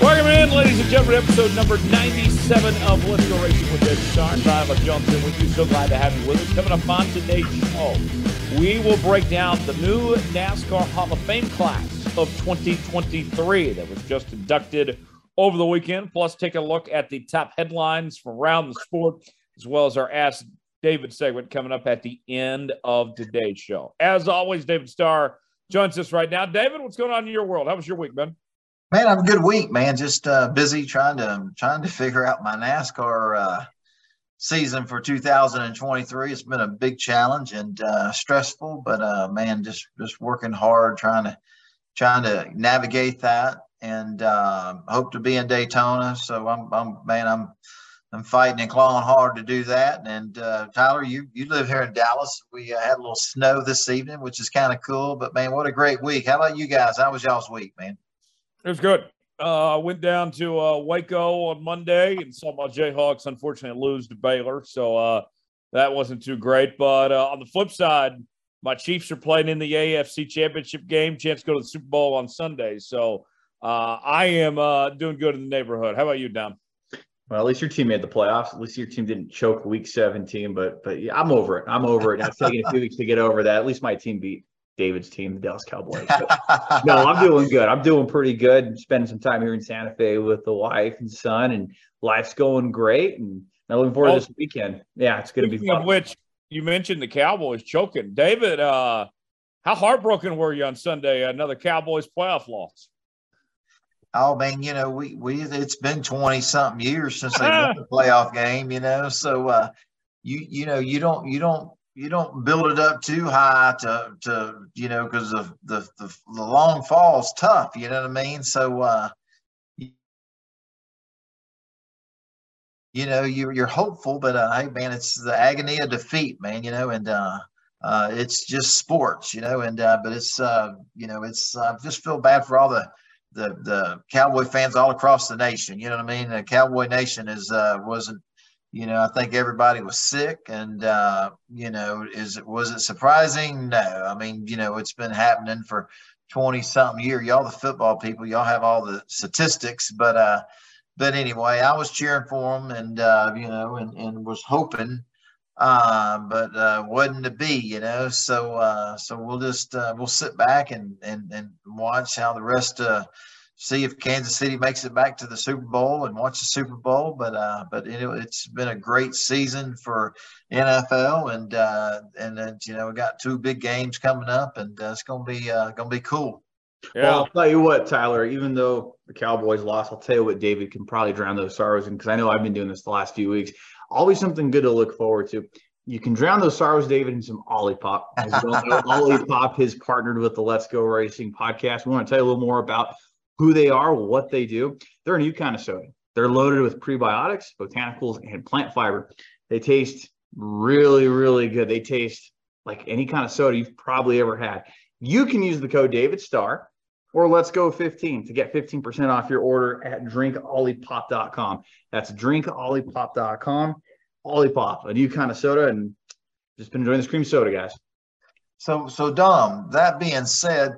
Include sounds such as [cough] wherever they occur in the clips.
Welcome in, ladies and gentlemen, episode number 97 of Let's Go Racing with Ed Starnes. I'm Johnson with you. So glad to have you with us. Coming up on today's show, we will break down the new NASCAR Hall of Fame class of 2023 that was just inducted over the weekend. Plus, take a look at the top headlines from around the sport, as well as our Ask David segment coming up at the end of today's show. As always, David Starr joins us right now. David, what's going on in your world? How was your week, man? Man, I'm a good week, man. Just uh, busy trying to trying to figure out my NASCAR uh, season for 2023. It's been a big challenge and uh, stressful, but uh, man, just just working hard trying to trying to navigate that and uh, hope to be in Daytona. So I'm, I'm man, I'm I'm fighting and clawing hard to do that. And uh, Tyler, you you live here in Dallas. We uh, had a little snow this evening, which is kind of cool. But man, what a great week! How about you guys? How was y'all's week, man? It was good. Uh, went down to uh, Waco on Monday and saw my Jayhawks unfortunately lose to Baylor, so uh, that wasn't too great. But uh, on the flip side, my Chiefs are playing in the AFC Championship game. Chance to go to the Super Bowl on Sunday, so uh, I am uh, doing good in the neighborhood. How about you, Dom? Well, at least your team made the playoffs. At least your team didn't choke week 17. But but yeah, I'm over it. I'm over it. Now it's taking a few weeks to get over that. At least my team beat David's team, the Dallas Cowboys. But, [laughs] no, I'm doing good. I'm doing pretty good. Spending some time here in Santa Fe with the wife and son, and life's going great. And I'm looking forward to this weekend. Yeah, it's going to be fun. Of which you mentioned the Cowboys choking, David. Uh, how heartbroken were you on Sunday? Another Cowboys playoff loss. Oh man, you know we we it's been twenty something years since they won [laughs] the playoff game. You know, so uh, you you know you don't you don't you don't build it up too high to to you know because the, the the the long fall's tough. You know what I mean? So uh, you, you know you're you're hopeful, but uh, hey man, it's the agony of defeat, man. You know, and uh, uh, it's just sports, you know, and uh, but it's uh, you know it's I just feel bad for all the the the Cowboy fans all across the nation. You know what I mean? The Cowboy Nation is uh, wasn't you know, I think everybody was sick, and uh, you know, is it was it surprising? No, I mean, you know, it's been happening for twenty something year. Y'all, the football people, y'all have all the statistics, but uh, but anyway, I was cheering for them, and uh, you know, and and was hoping, uh, but uh, wasn't to be, you know. So uh, so we'll just uh, we'll sit back and and and watch how the rest uh see if Kansas City makes it back to the Super Bowl and watch the Super Bowl. But uh, but you know, it's been a great season for NFL, and uh, and then you know we got two big games coming up, and uh, it's gonna be uh, gonna be cool. Yeah. Well, I'll tell you what, Tyler. Even though the Cowboys lost, I'll tell you what, David can probably drown those sorrows in because I know I've been doing this the last few weeks. Always something good to look forward to. You can drown those sorrows, David, in some Olipop. [laughs] Olipop has partnered with the Let's Go Racing podcast. We want to tell you a little more about who they are, what they do. They're a new kind of soda. They're loaded with prebiotics, botanicals, and plant fiber. They taste really, really good. They taste like any kind of soda you've probably ever had. You can use the code David Starr or let's go 15 to get 15% off your order at drinkolipop.com. That's drinkolipop.com. Olipop, a new kind of soda, and just been enjoying this cream soda, guys. So, so Dom. That being said,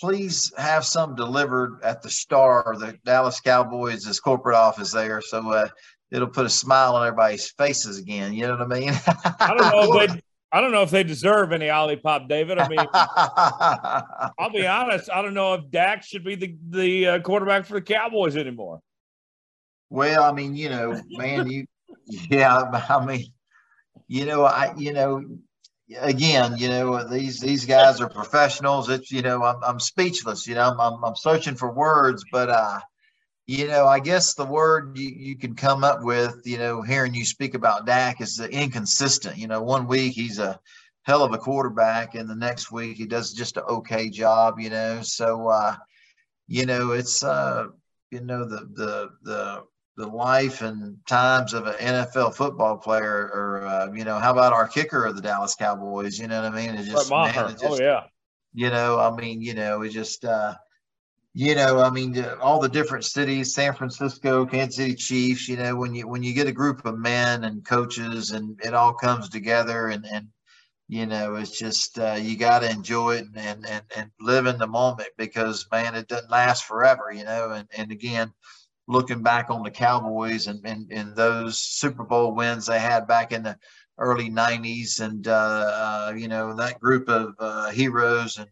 please have some delivered at the Star, the Dallas Cowboys' corporate office there, so uh, it'll put a smile on everybody's faces again. You know what I mean? I don't know if they. I don't know if they deserve any Olipop, David. I mean, [laughs] I'll be honest. I don't know if Dak should be the the uh, quarterback for the Cowboys anymore. Well, I mean, you know, man, you, yeah, I mean, you know, I, you know, again, you know, these these guys are professionals. It's you know, I'm I'm speechless. You know, I'm I'm, I'm searching for words, but uh, you know, I guess the word you, you can come up with, you know, hearing you speak about Dak is inconsistent. You know, one week he's a hell of a quarterback, and the next week he does just an okay job. You know, so uh, you know, it's uh, you know, the the the the life and times of an NFL football player, or uh, you know, how about our kicker of the Dallas Cowboys? You know what I mean? It just, man, it oh, just, oh yeah. You know, I mean, you know, it just, uh, you know, I mean, all the different cities, San Francisco, Kansas City Chiefs. You know, when you when you get a group of men and coaches, and it all comes together, and and you know, it's just uh, you got to enjoy it and, and and live in the moment because man, it doesn't last forever, you know. And and again, looking back on the Cowboys and and, and those Super Bowl wins they had back in the early '90s, and uh, uh, you know that group of uh, heroes and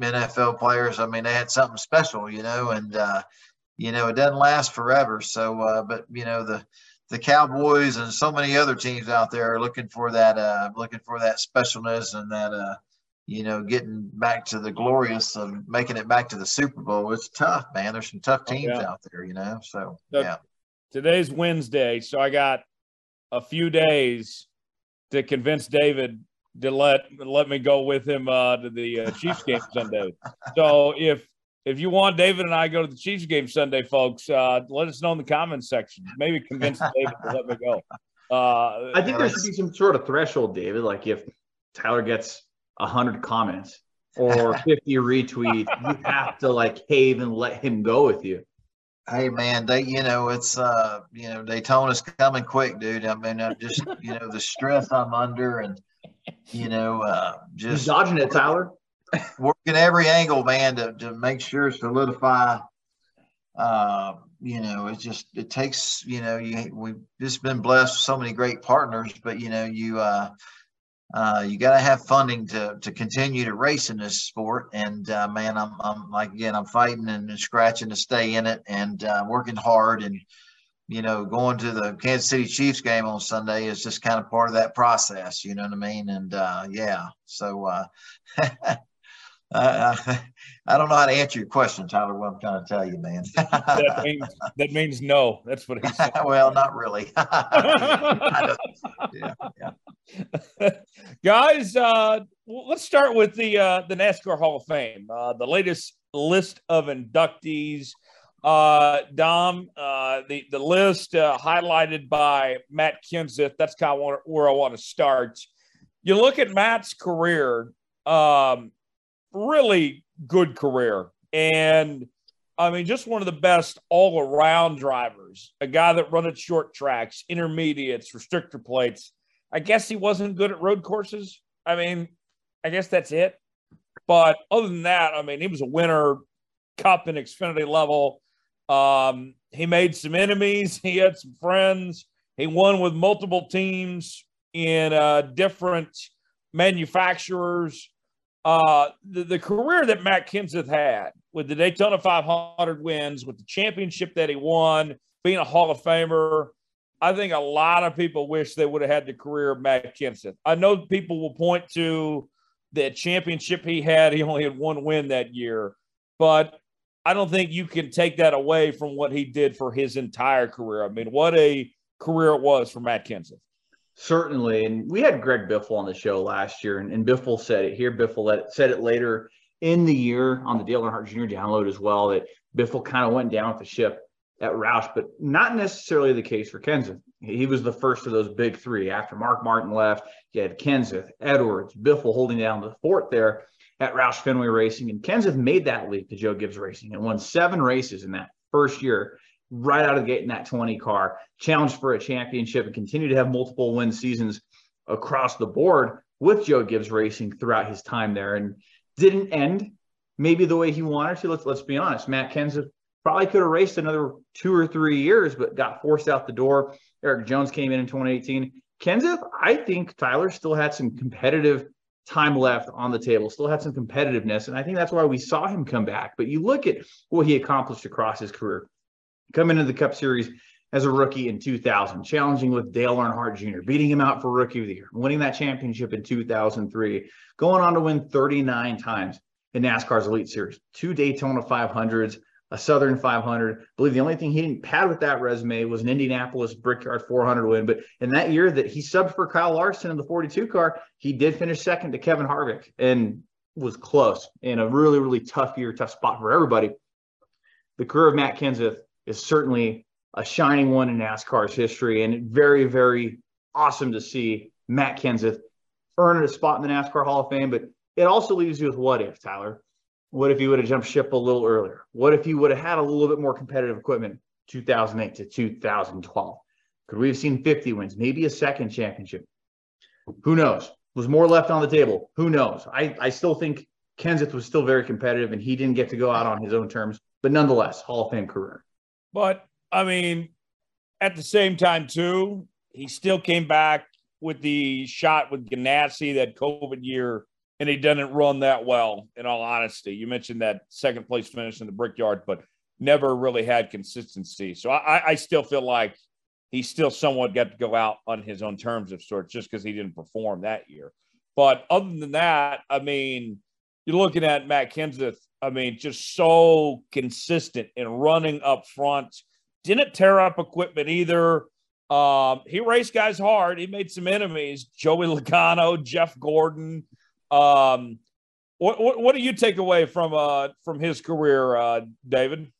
NFL players. I mean, they had something special, you know, and uh, you know it doesn't last forever. So, uh, but you know the the Cowboys and so many other teams out there are looking for that, uh, looking for that specialness and that, uh, you know, getting back to the glorious of making it back to the Super Bowl. It's tough, man. There's some tough teams oh, yeah. out there, you know. So, so yeah. Today's Wednesday, so I got a few days to convince David to let let me go with him uh, to the uh, Chiefs game Sunday. So if if you want David and I go to the Chiefs game Sunday, folks, uh, let us know in the comments section. Maybe convince David to let me go. Uh, I think there should be some sort of threshold, David. Like if Tyler gets hundred comments or [laughs] 50 retweets, you have to like cave and let him go with you. Hey man, they you know it's uh you know Daytona's coming quick, dude. I mean, I'm just you know the stress I'm under and you know uh just You're dodging it, Tyler working every angle, man, to, to make sure solidify. Uh, you know, it just it takes you know you we've just been blessed with so many great partners, but you know you uh, uh, you got to have funding to to continue to race in this sport. And uh, man, I'm I'm like again, I'm fighting and scratching to stay in it and uh, working hard and you know, going to the Kansas City Chiefs game on Sunday is just kind of part of that process. You know what I mean? And uh, yeah, so uh, [laughs] I, I, don't know how to answer your question, Tyler. What I'm trying to tell you, man. that, [laughs] means, that means no. That's what he said. [laughs] well, not really. yeah, yeah. Guys, uh, let's start with the uh, the NASCAR Hall of Fame. Uh, the latest list of inductees. Uh, Dom, uh, the the list uh, highlighted by Matt Kenseth. That's kind of where I want to start. You look at Matt's career. Um, really good career. And I mean, just one of the best all around drivers, a guy that run at short tracks, intermediates, restrictor plates. I guess he wasn't good at road courses. I mean, I guess that's it. But other than that, I mean, he was a winner, cup and Xfinity level. Um, he made some enemies, he had some friends. He won with multiple teams in uh, different manufacturers uh, the, the career that Matt Kenseth had with the Daytona 500 wins, with the championship that he won, being a Hall of Famer, I think a lot of people wish they would have had the career of Matt Kenseth. I know people will point to the championship he had. He only had one win that year, but I don't think you can take that away from what he did for his entire career. I mean, what a career it was for Matt Kenseth. Certainly. And we had Greg Biffle on the show last year, and, and Biffle said it here. Biffle said it later in the year on the Dale Earnhardt Jr. download as well that Biffle kind of went down with the ship at Roush, but not necessarily the case for Kenseth. He was the first of those big three. After Mark Martin left, you had Kenseth, Edwards, Biffle holding down the fort there at Roush Fenway Racing. And Kenseth made that leap to Joe Gibbs Racing and won seven races in that first year right out of the gate in that 20 car, challenged for a championship, and continue to have multiple win seasons across the board with Joe Gibbs Racing throughout his time there, and didn't end maybe the way he wanted to. Let's let's be honest. Matt Kenseth probably could have raced another two or three years, but got forced out the door. Erik Jones came in in 2018. Kenseth, I think Tyler still had some competitive time left on the table, still had some competitiveness. And I think that's why we saw him come back. But you look at what he accomplished across his career coming into the Cup Series as a rookie in 2000, challenging with Dale Earnhardt Jr., beating him out for Rookie of the Year, winning that championship in 2003, going on to win 39 times in NASCAR's Elite Series, two Daytona 500s, a Southern 500. I believe the only thing he didn't pad with that resume was an Indianapolis Brickyard 400 win. But in that year that he subbed for Kyle Larson in the 42 car, he did finish second to Kevin Harvick and was close in a really, really tough year, tough spot for everybody. The career of Matt Kenseth is certainly a shining one in NASCAR's history, and very, very awesome to see Matt Kenseth earn a spot in the NASCAR Hall of Fame. But it also leaves you with what if, Tyler? What if he would have jumped ship a little earlier? What if he would have had a little bit more competitive equipment 2008 to 2012? Could we have seen 50 wins, maybe a second championship? Who knows? Was more left on the table? Who knows? I, I still think Kenseth was still very competitive and he didn't get to go out on his own terms, but nonetheless, Hall of Fame career. But I mean, at the same time, too, he still came back with the shot with Ganassi that COVID year, and he didn't run that well, in all honesty. You mentioned that second place finish in the Brickyard, but never really had consistency. So I, I still feel like he still somewhat got to go out on his own terms of sorts just because he didn't perform that year. But other than that, I mean, you're looking at Matt Kenseth, I mean, just so consistent in running up front. Didn't tear up equipment either. Um, he raced guys hard. He made some enemies. Joey Logano, Jeff Gordon. Um, what, what, what do you take away from uh from his career, uh, David?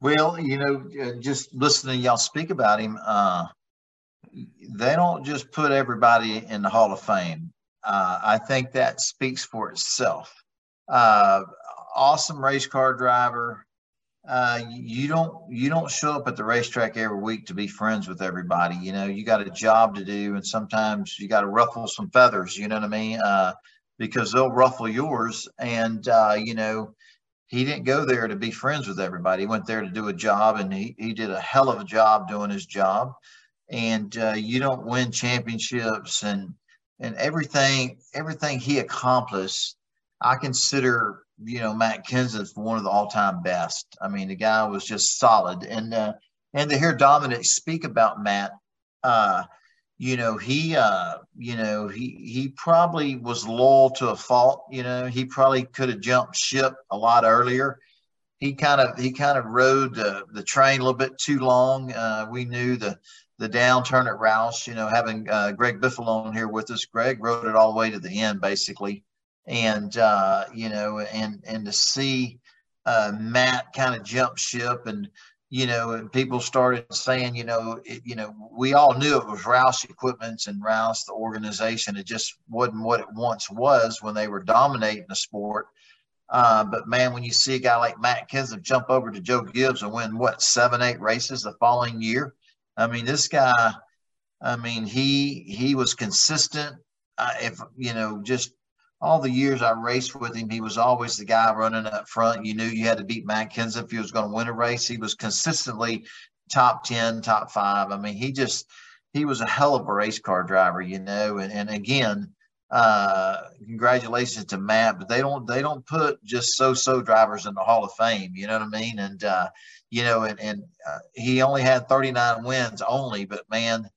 Well, you know, uh, just listening y'all speak about him, uh, they don't just put everybody in the Hall of Fame. Uh, I think that speaks for itself. Uh, awesome race car driver. Uh, you don't you don't show up at the racetrack every week to be friends with everybody. You know, you got a job to do, and sometimes you got to ruffle some feathers. You know what I mean? Uh, because they'll ruffle yours, and uh, you know, he didn't go there to be friends with everybody. He went there to do a job, and he he did a hell of a job doing his job. And uh, you don't win championships and and everything everything he accomplished, I consider you know Matt Kenseth one of the all time best. I mean, the guy was just solid, and uh, and to hear Dominic speak about Matt, uh, you know he uh, you know he he probably was loyal to a fault. You know he probably could have jumped ship a lot earlier. He kind of he kind of rode the, the train a little bit too long. Uh, we knew the the downturn at Roush, you know, having uh, Greg Biffle on here with us. Greg rode it all the way to the end, basically, and uh, you know, and and to see uh, Matt kind of jump ship, and you know, and people started saying, you know, it, you know, we all knew it was Roush Equipments and Roush, the organization. It just wasn't what it once was when they were dominating the sport. Uh, but man, when you see a guy like Matt Kenseth jump over to Joe Gibbs and win what seven, eight races the following year, I mean, this guy, I mean, he he was consistent. Uh, if you know, just all the years I raced with him, he was always the guy running up front. You knew you had to beat Matt Kenseth if he was going to win a race. He was consistently top ten, top five. I mean, he just he was a hell of a race car driver, you know. And and again, uh, congratulations to Matt, but they don't they don't put just so-so drivers in the Hall of Fame. You know what I mean? And uh, you know, and, and uh, he only had 39 wins only, but man,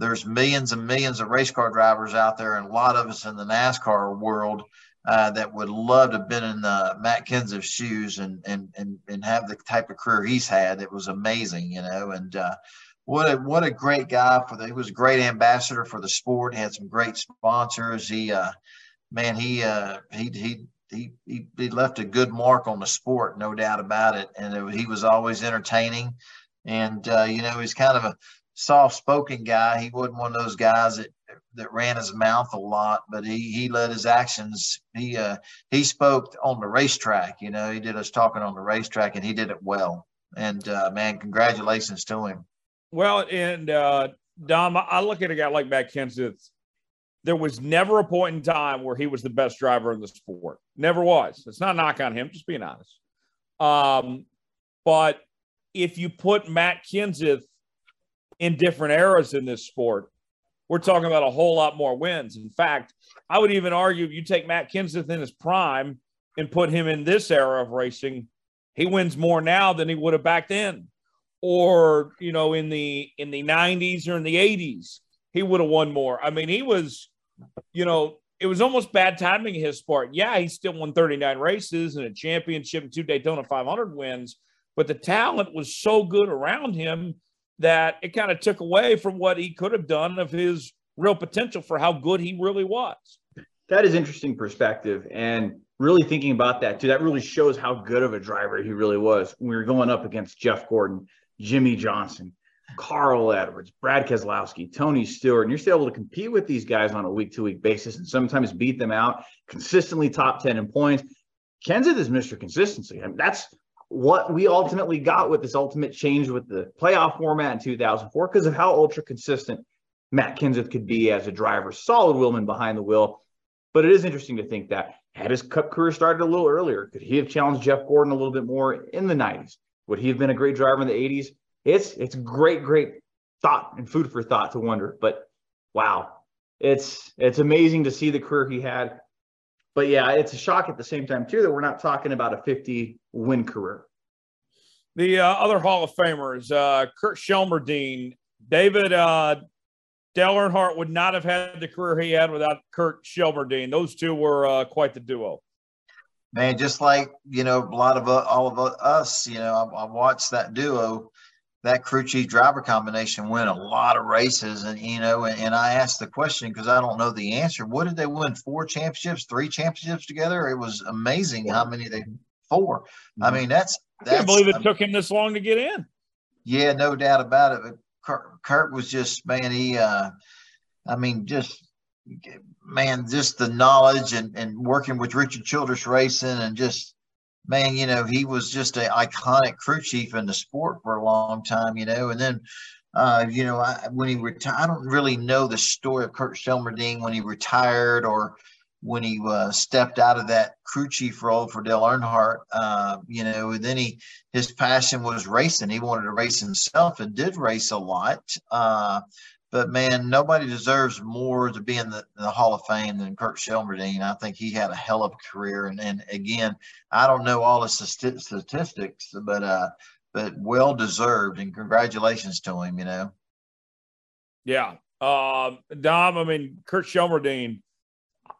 there's millions and millions of race car drivers out there, and a lot of us in the NASCAR world uh, that would love to have been in uh, Matt Kenseth's shoes and, and and and have the type of career he's had. It was amazing, you know, and uh, what a what a great guy for the. He was a great ambassador for the sport. He had some great sponsors. He, uh, man, he uh, he he he, he, he left a good mark on the sport, no doubt about it. And it, he was always entertaining. And, uh, you know, he's kind of a soft spoken guy. He wasn't one of those guys that, that ran his mouth a lot, but he, he let his actions, he, uh, he spoke on the racetrack, you know, he did us talking on the racetrack and he did it well. And, uh, man, congratulations to him. Well, and, uh, Dom, I look at a guy like Matt Kenseth there was never a point in time where he was the best driver in the sport. Never was. It's not a knock on him, just being honest. Um, but if you put Matt Kenseth in different eras in this sport, we're talking about a whole lot more wins. In fact, I would even argue if you take Matt Kenseth in his prime and put him in this era of racing, he wins more now than he would have back then. Or, you know, in the in the 90s or in the 80s he would have won more. I mean, he was, you know, it was almost bad timing in his part. Yeah, he still won 39 races and a championship and two Daytona 500 wins, but the talent was so good around him that it kind of took away from what he could have done of his real potential for how good he really was. That is interesting perspective. And really thinking about that too, that really shows how good of a driver he really was. We were going up against Jeff Gordon, Jimmie Johnson, Carl Edwards, Brad Keselowski, Tony Stewart, and you're still able to compete with these guys on a week to week basis and sometimes beat them out consistently top 10 in points. Kenseth is Mr. Consistency. I mean, that's what we ultimately got with this ultimate change with the playoff format in 2004 because of how ultra consistent Matt Kenseth could be as a driver, solid wheelman behind the wheel. But it is interesting to think that had his cup career started a little earlier, could he have challenged Jeff Gordon a little bit more in the 90s? Would he have been a great driver in the 80s? It's it's great, great thought and food for thought to wonder. But wow, it's it's amazing to see the career he had. But yeah, it's a shock at the same time too that we're not talking about a 50 win career. The uh, other Hall of Famers, uh, Kurt Shelmerdine, David uh, Dale Earnhardt would not have had the career he had without Kurt Shelmerdine. Those two were uh, quite the duo. Man, just like you know, a lot of uh, all of us, you know, I, I watched that duo that crew chief driver combination win a lot of races. And you know and, and i asked the question because i don't know the answer. What did they win? Four championships three championships together? It was amazing how many they 4 mm-hmm. i mean that's, that's i can't believe it um, took him this long to get in. Yeah no doubt about it. But kurt, kurt was just man he uh i mean just man just the knowledge and and working with richard childress racing and just man, you know, he was just an iconic crew chief in the sport for a long time, you know, and then, uh, you know, I, when he retired, I don't really know the story of Kurt Shelmerdine when he retired or when he uh, stepped out of that crew chief role for Dale Earnhardt, uh, you know, and then he, his passion was racing. He wanted to race himself and did race a lot. But man, nobody deserves more to be in the, in the Hall of Fame than Kurt Shelmerdine. I think he had a hell of a career, and, and again, I don't know all the statistics, but uh, but well deserved, and congratulations to him. You know. Yeah, uh, Dom. I mean, Kurt Shelmerdine.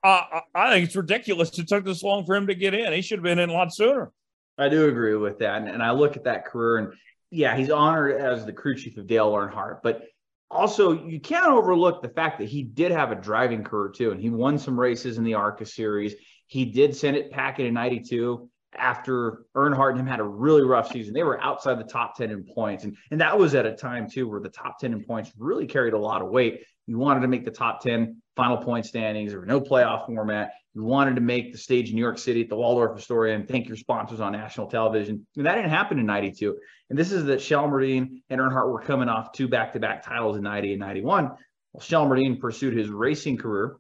I, I think it's ridiculous it took this long for him to get in. He should have been in a lot sooner. I do agree with that, and, and I look at that career, and yeah, he's honored as the crew chief of Dale Earnhardt, but also you can't overlook the fact that he did have a driving career too, and he won some races in the ARCA series. He did send it packing in 92 after Earnhardt and him had a really rough season. They were outside the top 10 in points. And, and that was at a time too where the top 10 in points really carried a lot of weight. You wanted to make the top 10 final point standings or no playoff format. You wanted to make the stage in New York City at the Waldorf Astoria and thank your sponsors on national television. And that didn't happen in 92. And this is that Shelmerdine and Earnhardt were coming off two back-to-back titles in 90 and 91. Well, Shelmerdine pursued his racing career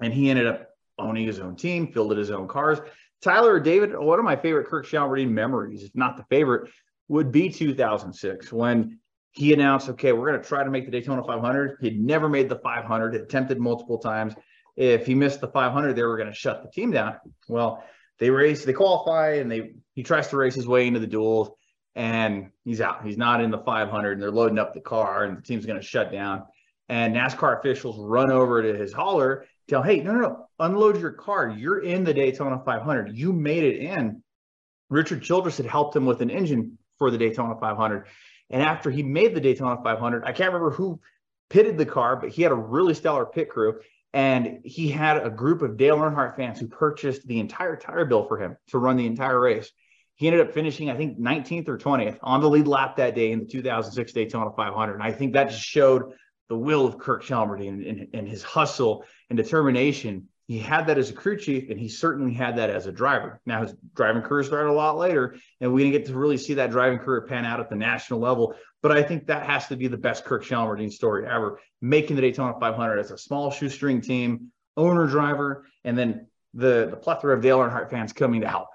and he ended up owning his own team, fielded his own cars. Tyler David, one of my favorite Kirk Shelmerdine memories, if not the favorite, would be 2006 when he announced, okay, we're going to try to make the Daytona 500. He'd never made the 500, attempted multiple times. If he missed the 500, they were going to shut the team down. Well, they race, they qualify, and they he tries to race his way into the duels, and he's out. He's not in the 500, and they're loading up the car, and the team's going to shut down. And NASCAR officials run over to his hauler, tell, hey, no, no, no, unload your car. You're in the Daytona 500. You made it in. Richard Childress had helped him with an engine for the Daytona 500. And after he made the Daytona 500, I can't remember who pitted the car, but he had a really stellar pit crew. And he had a group of Dale Earnhardt fans who purchased the entire tire bill for him to run the entire race. He ended up finishing, I think, 19th or 20th on the lead lap that day in the 2006 Daytona 500. And I think that just showed the will of Kirk Shelmerdine and, and, and his hustle and determination he had that as a crew chief and he certainly had that as a driver. Now his driving career started a lot later and we didn't get to really see that driving career pan out at the national level. But I think that has to be the best Kirk Shelmerdine story ever, making the Daytona 500 as a small shoestring team, owner driver, and then the, the plethora of Dale Earnhardt fans coming to help.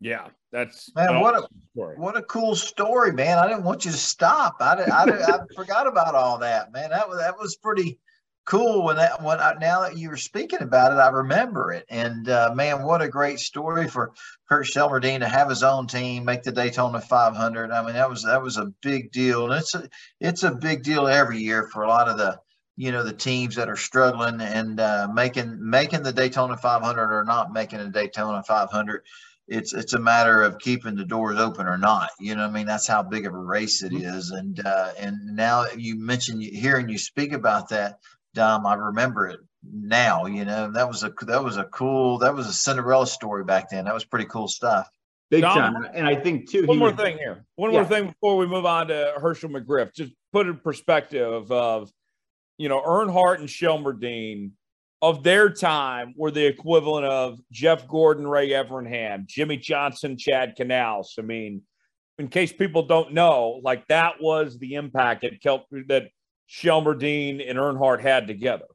Yeah, that's man. What a story. what a cool story, man. I didn't want you to stop. I did, I, did, I forgot about all that, man. That was that was pretty cool when that when I, now that you were speaking about it, I remember it. And uh, man, what a great story for Kurt Shelmerdine to have his own team, make the Daytona 500. I mean, that was that was a big deal, and it's a it's a big deal every year for a lot of the you know the teams that are struggling and uh, making making the Daytona 500 or not making a Daytona 500 it's it's a matter of keeping the doors open or not. You know, I mean, that's how big of a race it mm-hmm. And uh, and now you mentioned hearing you speak about that, Dom. I remember it now. You know, that was a that was a cool that was a Cinderella story back then. That was pretty cool stuff. Big Dom, time. And I think too. One more was, thing here. One yeah. more thing before we move on to Hershel McGriff. Just put in perspective of, you know, Earnhardt and Shelmerdine of their time were the equivalent of Jeff Gordon, Ray Evernham, Jimmie Johnson, Chad Knaus. I mean, in case people don't know, like that was the impact that Kelp that Shelmerdine and Earnhardt had together.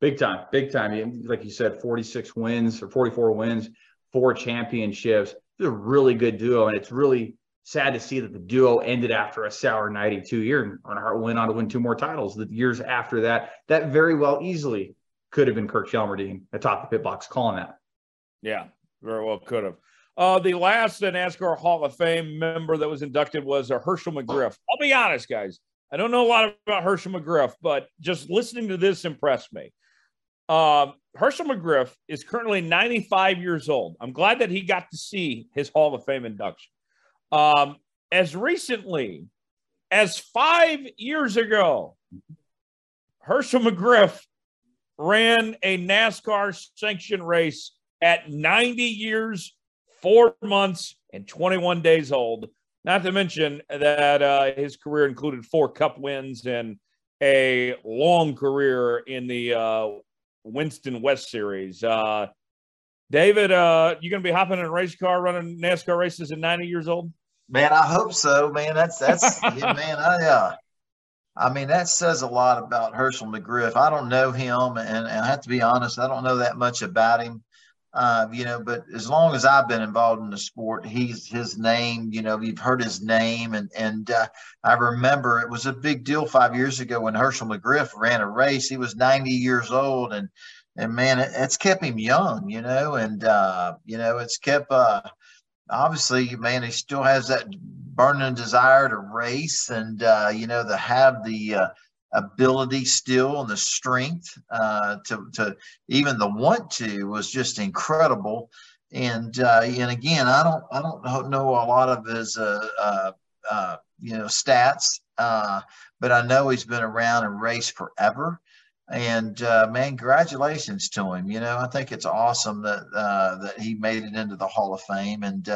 Big time, big time. Like you said, 46 wins or 44 wins, four championships. It's a really good duo, and it's really sad to see that the duo ended after a sour 92 year. And Earnhardt went on to win two more titles the years after that. That very well easily could have been Kirk Shelmerdine atop the pit box calling that. Yeah, very well could have. Uh, the last NASCAR Hall of Fame member that was inducted was uh, Hershel McGriff. I'll be honest, guys. I don't know a lot about Hershel McGriff, but just listening to this impressed me. Um, Hershel McGriff is currently 95 years old. I'm glad that he got to see his Hall of Fame induction. Um, as recently as five years ago, Hershel McGriff ran a NASCAR sanctioned race at 90 years, four months, and 21 days old. Not to mention that uh, his career included four cup wins and a long career in the uh, Winston West Series. Uh, David, uh, you going to be hopping in a race car running NASCAR races at 90 years old? Man, I hope so, man. That's that's yeah, [laughs] man. I uh, I mean that says a lot about Hershel McGriff. I don't know him, and, and I have to be honest, I don't know that much about him. Uh, you know, but as long as I've been involved in the sport, he's his name. You know, you've heard his name, and and uh, I remember it was a big deal five years ago when Hershel McGriff ran a race. He was 90 years old, and and man, it, it's kept him young. You know, and uh, you know, it's kept. Uh, obviously, man, he still has that burning desire to race, and uh, you know, to have the uh, ability still and the strength uh, to, to even the want to was just incredible. And uh, and again, I don't I don't know a lot of his uh, uh, uh you know stats, uh, but I know he's been around and raced forever. And man, congratulations to him. You know, I think it's awesome that that he made it into the Hall of Fame. And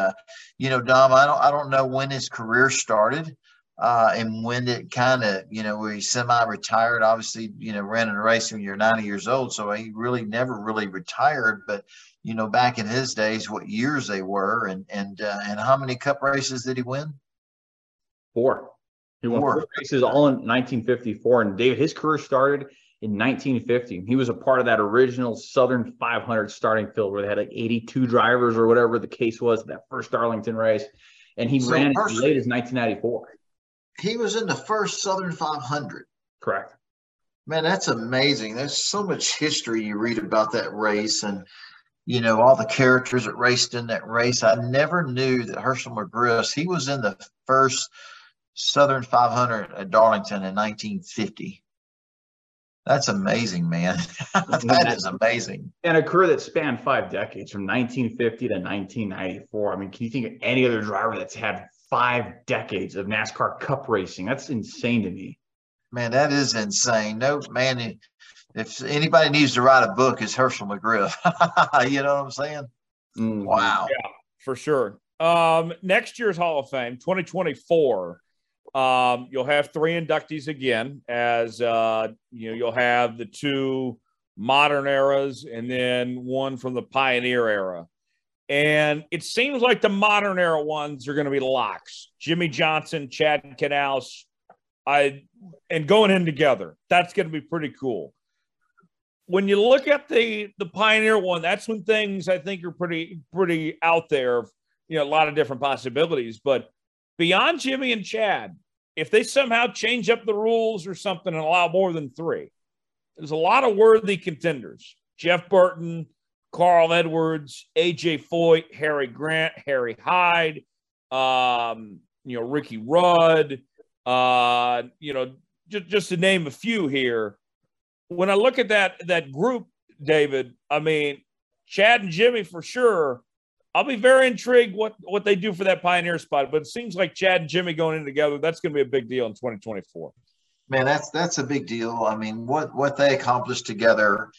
you know, Dom, I don't I don't know when his career started uh, and when it kind of, you know, where he's semi-retired, obviously, you know, ran a race when you're 90 years old, so he really never really retired. But you know, back in his days, what years they were, and and uh, and how many Cup races did he win? Four. He won four, four races all in 1954. And David, his career started in 1950. He was a part of that original Southern 500 starting field where they had like 82 drivers or whatever the case was that first Darlington race. And he so ran as late as 1994 he was in the first Southern 500. Correct. Man, that's amazing. There's so much history you read about that race and, you know, all the characters that raced in that race. I never knew that Hershel McGriff, he was in the first Southern 500 at Darlington in 1950. That's amazing, man. [laughs] that is amazing. And a career that spanned five decades from 1950 to 1994. I mean, can you think of any other driver that's had five decades of NASCAR Cup racing. That's insane to me. Man, that is insane. No, man, if anybody needs to write a book, it's Hershel McGriff. [laughs] you know what I'm saying? Mm. Wow. Yeah, for sure. Um, next year's Hall of Fame, 2024. Um, you'll have three inductees again, as uh, you know, you'll have the two modern eras and then one from the pioneer era. And it seems like the modern era ones are going to be locks. Jimmie Johnson, Chad Knaus, I and going in together. That's going to be pretty cool. When you look at the the Pioneer one, that's when things I think are pretty pretty out there. You know, a lot of different possibilities. But beyond Jimmie and Chad, if they somehow change up the rules or something and allow more than three, there's a lot of worthy contenders. Jeff Burton, Carl Edwards, AJ Foyt, Harry Gant, Harry Hyde, um, you know, Ricky Rudd, uh, you know, just, just to name a few here. When I look at that that group, David, I mean, Chad and Jimmie for sure. I'll be very intrigued what what they do for that pioneer spot. But it seems like Chad and Jimmie going in together, that's going to be a big deal in 2024. Man, that's that's a big deal. I mean, what what they accomplished together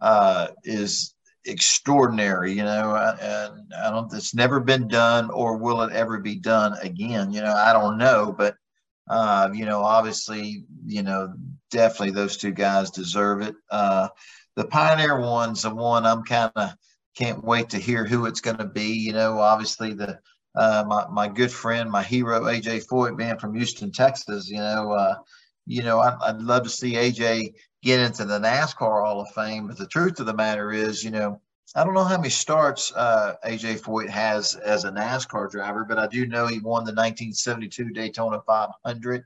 uh, is extraordinary, you know, and I don't, it's never been done or will it ever be done again? You know, I don't know, but, uh, you know, obviously, you know, definitely those two guys deserve it. Uh, the Pioneer one's the one I'm kind of can't wait to hear who it's going to be. You know, obviously the, uh, my my good friend, my hero AJ Foyt, being from Houston, Texas. You know, uh, you know, I'd, I'd love to see AJ get into the NASCAR Hall of Fame. But the truth of the matter is, you know, I don't know how many starts uh, AJ Foyt has as a NASCAR driver, but I do know he won the 1972 Daytona 500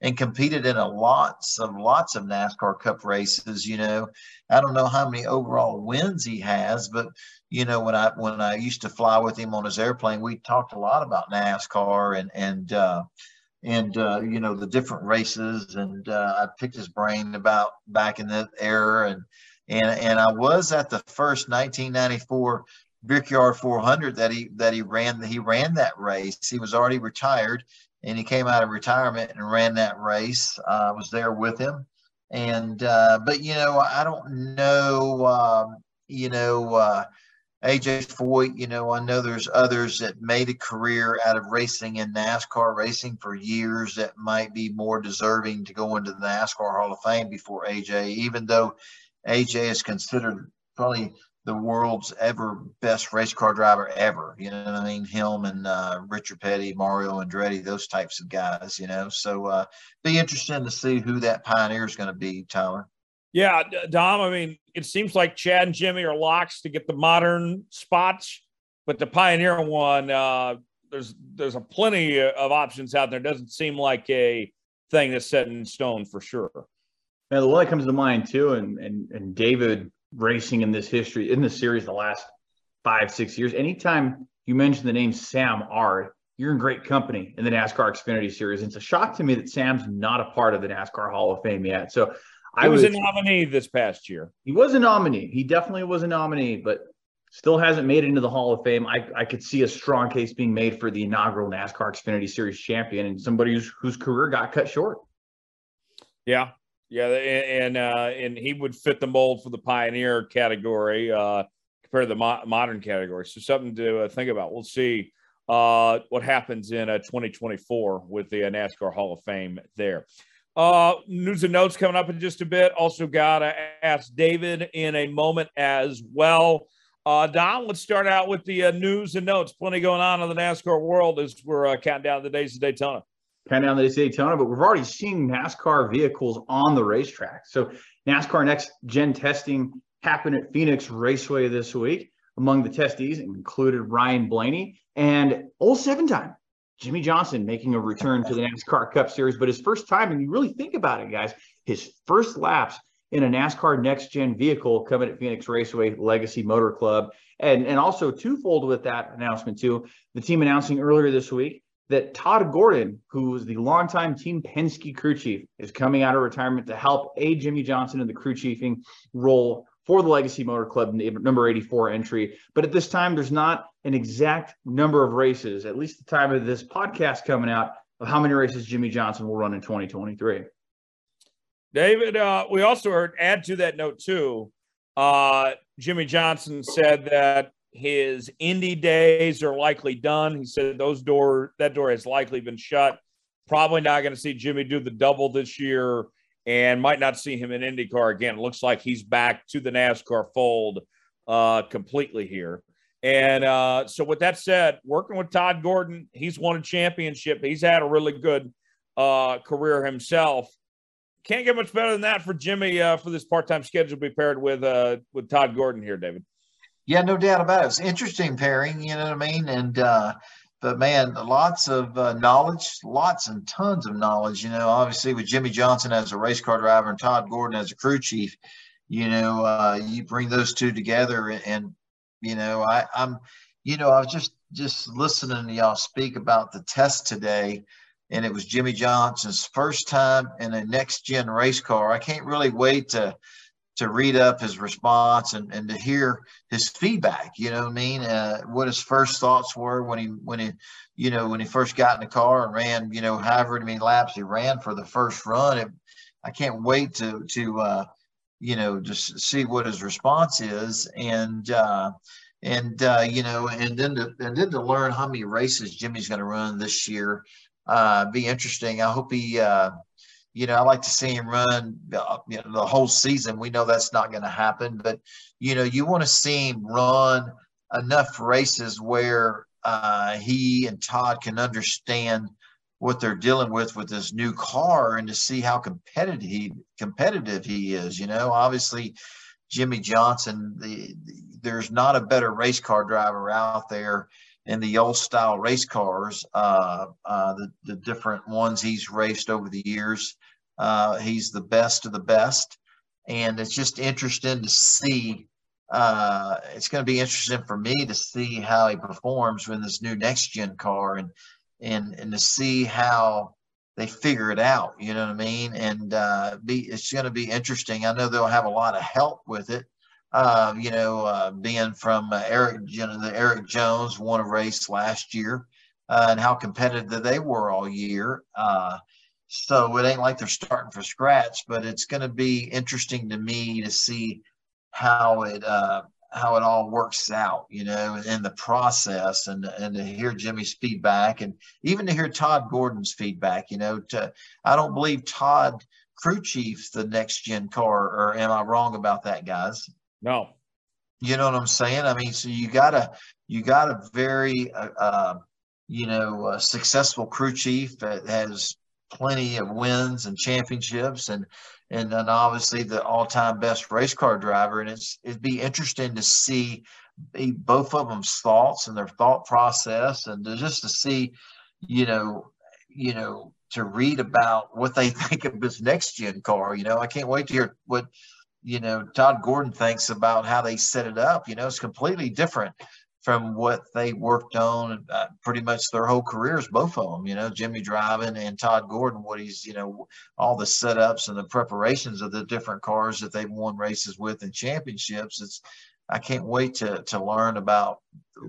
and competed in a lots of lots of NASCAR Cup races. You know, I don't know how many overall wins he has, but you know, when I when I used to fly with him on his airplane, we talked a lot about NASCAR and and uh, and uh, you know the different races, and uh, I picked his brain about back in that era, and and and I was at the first 1994 Brickyard 400 that he that he ran he ran that race. He was already retired, and he came out of retirement and ran that race. Uh, I was there with him, and uh, but you know I don't know um, you know uh, AJ Foyt. You know I know there's others that made a career out of racing in NASCAR racing for years that might be more deserving to go into the NASCAR Hall of Fame before AJ, even though AJ is considered probably the world's ever best race car driver ever. You know what I mean? Him and uh, Richard Petty, Mario Andretti, those types of guys. You know, so uh, be interesting to see who that pioneer is going to be, Tyler. Yeah, Dom. I mean, it seems like Chad and Jimmie are locks to get the modern spots, but the pioneer one, uh, there's there's a plenty of options out there. It doesn't seem like a thing that's set in stone for sure. Now, the one that comes to mind too, and and and David racing in this history in this series the last five six years. Anytime you mention the name Sam Ard, you're in great company in the NASCAR Xfinity Series. And it's a shock to me that Sam's not a part of the NASCAR Hall of Fame yet. So I was, was a nominee this past year. He was a nominee. He definitely was a nominee, but still hasn't made it into the Hall of Fame. I, I could see a strong case being made for the inaugural NASCAR Xfinity Series champion and somebody whose, whose career got cut short. Yeah, yeah, and uh, and he would fit the mold for the pioneer category uh, compared to the mo- modern category. So something to uh, think about. We'll see uh, what happens in uh, 2024 with the uh, NASCAR Hall of Fame there. Uh, news and notes coming up in just a bit. Also, got to ask David in a moment as well. Uh, Don, let's start out with the uh, news and notes. Plenty going on in the NASCAR world as we're uh, counting down the days of Daytona of down the Daytona, but we've already seen NASCAR vehicles on the racetrack. So NASCAR next gen testing happened at Phoenix Raceway this week. Among the testees included Ryan Blaney and old seven time Jimmie Johnson making a return to the NASCAR Cup Series, but his first time, and you really think about it, guys, his first laps in a NASCAR next gen vehicle coming at Phoenix Raceway Legacy Motor Club. And, and also twofold with that announcement too, the team announcing earlier this week that Todd Gordon, who was the longtime Team Penske crew chief, is coming out of retirement to help aid Jimmie Johnson in the crew chiefing role for the Legacy Motor Club number 84 entry. But at this time, there's not an exact number of races, at least the time of this podcast coming out, of how many races Jimmie Johnson will run in 2023. David, uh, we also heard, add to that note too, uh, Jimmie Johnson said that his Indy days are likely done. He said those door that door has likely been shut. Probably not going to see Jimmie do the double this year, and might not see him in IndyCar again. Looks like he's back to the NASCAR fold uh, completely here. And uh, so, with that said, working with Todd Gordon, he's won a championship. He's had a really good uh, career himself. Can't get much better than that for Jimmie uh, for this part-time schedule to be paired with uh, with Todd Gordon here, David. Yeah, no doubt about it. It's interesting pairing, you know what I mean? And uh but man, lots of uh, knowledge, lots and tons of knowledge. You know, obviously with Jimmie Johnson as a race car driver and Todd Gordon as a crew chief, you know, uh, you bring those two together, and, and you know, I, I'm, you know, I was just just listening to y'all speak about the test today, and it was Jimmie Johnson's first time in a next gen race car. I can't really wait to to read up his response and, and to hear his feedback. You know what I mean? Uh, what his first thoughts were when he when he you know when he first got in the car and ran you know however many laps he ran for the first run. It, I can't wait to to uh, you know just see what his response is and. Uh, and uh, you know, and then to and then to learn how many races Jimmie's going to run this year, uh, be interesting. I hope he uh, you know, I like to see him run uh, you know, the whole season. We know that's not going to happen, but you know, you want to see him run enough races where uh, he and Todd can understand what they're dealing with with this new car and to see how competitive he competitive he is. You know, obviously Jimmie Johnson, the, the, there's not a better race car driver out there in the old style race cars, uh, uh, the, the different ones he's raced over the years. Uh, he's the best of the best. And it's just interesting to see. Uh, it's going to be interesting for me to see how he performs with this new next gen car and and and to see how they figure it out. You know what I mean? And uh, be it's going to be interesting. I know they'll have a lot of help with it. Uh, you know, uh, being from uh, Erik, you know, the Erik Jones won a race last year, uh, and how competitive they were all year. So it ain't like they're starting from scratch, but it's going to be interesting to me to see how it uh, how it all works out, you know, in the process, and and to hear Jimmie's feedback, and even to hear Todd Gordon's feedback. You know, to I don't believe Todd crew chief's the next gen car, or am I wrong about that, guys? No. You know what I'm saying? I mean, so you got a you got a very uh, uh, you know uh, successful crew chief that has plenty of wins and championships and and then obviously the all-time best race car driver. And it's it'd be interesting to see both of them's thoughts and their thought process and to, just to see you know you know to read about what they [laughs] think of this next gen car you know? I can't wait to hear what you know todd gordon thinks about how they set it up you know? It's completely different from what they worked on uh, pretty much their whole careers, both of them, you know, Jimmie driving and Todd Gordon, what he's, you know, all the setups and the preparations of the different cars that they've won races with and championships. It's, I can't wait to, to learn about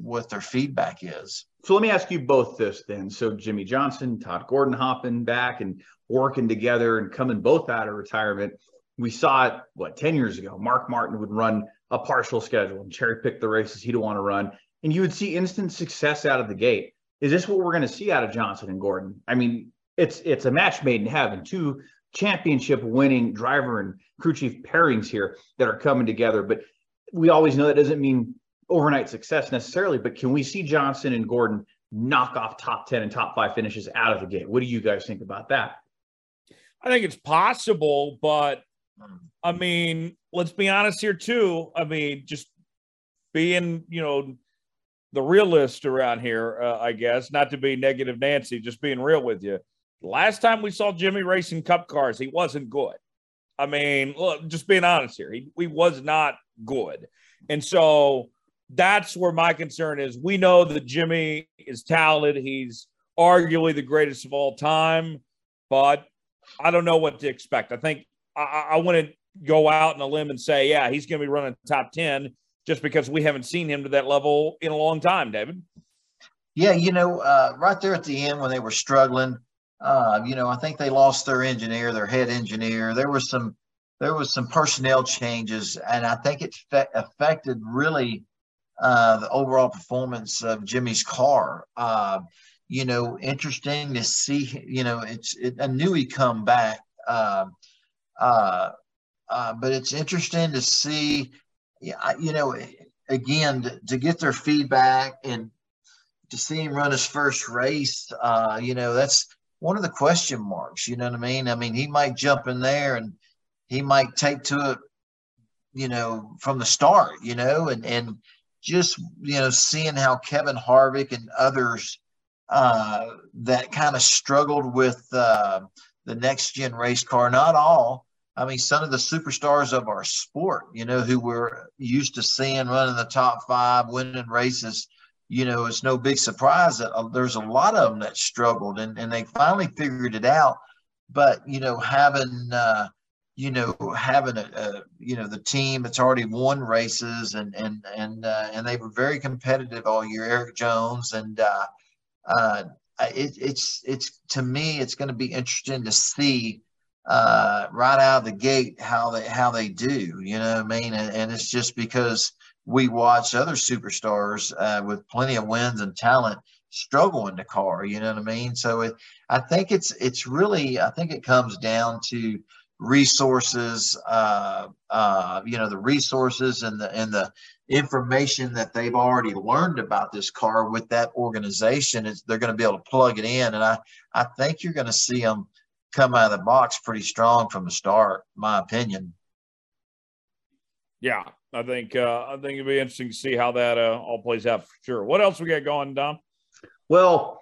what their feedback is. So let me ask you both this then. So Jimmie Johnson, Todd Gordon hopping back and working together and coming both out of retirement. We saw it, what, 10 years ago. Mark Martin would run a partial schedule and cherry pick the races he'd want to run and you would see instant success out of the gate. Is this what we're going to see out of Johnson and Gordon? I mean, it's it's a match made in heaven. Two championship winning driver and crew chief pairings here that are coming together. But we always know that doesn't mean overnight success necessarily. But can we see Johnson and Gordon knock off top 10 and top five finishes out of the gate? What do you guys think about that? I think it's possible, but I mean, let's be honest here too. I mean, just being, you know, the realist around here, uh, I guess, not to be negative Nancy, just being real with you. Last time we saw Jimmie racing cup cars, he wasn't good. I mean, look, just being honest here, he, he was not good. And so that's where my concern is. We know that Jimmie is talented. He's arguably the greatest of all time, but I don't know what to expect. I think I, I want to go out on a limb and say, yeah, he's going to be running top 10 just because we haven't seen him to that level in a long time, David. Yeah, you know, uh, right there at the end when they were struggling, uh, you know, I think they lost their engineer, their head engineer. There was some there was some personnel changes, and I think it fe- affected really uh, the overall performance of Jimmie's car. Uh, you know, interesting to see. You know, it's it, I knew he'd come back, uh, uh, but it's interesting to see yeah, you know, again, to, to, get their feedback and to see him run his first race, uh, you know, that's one of the question marks. You know what I mean? I mean, he might jump in there and he might take to it, you know, from the start, you know, and, and just, you know, seeing how Kevin Harvick and others uh, that kind of struggled with uh, the next gen race car, not all, I mean, some of the superstars of our sport, you know, who we're used to seeing running the top five, winning races, you know, it's no big surprise that uh, there's a lot of them that struggled and, and they finally figured it out. But, you know, having, uh, you know, having a, a, you know, the team that's already won races and, and, and, uh, and they were very competitive all year, Erik Jones. And, uh, uh, it, it's, it's, to me, it's going to be interesting to see, uh, right out of the gate how they how they do. You know what I mean? And, and it's just because we watch other superstars uh, with plenty of wins and talent struggle in the car. You know what I mean? So it, I think it's it's really I think it comes down to resources. Uh, uh, you know the resources and the and the information that they've already learned about this car with that organization. It's, they're going to be able to plug it in, and I I think you're going to see them come out of the box pretty strong from the start. My opinion. Yeah, I think uh, I think it'll be interesting to see how that uh, all plays out for sure. What else we got going, Dom? Well,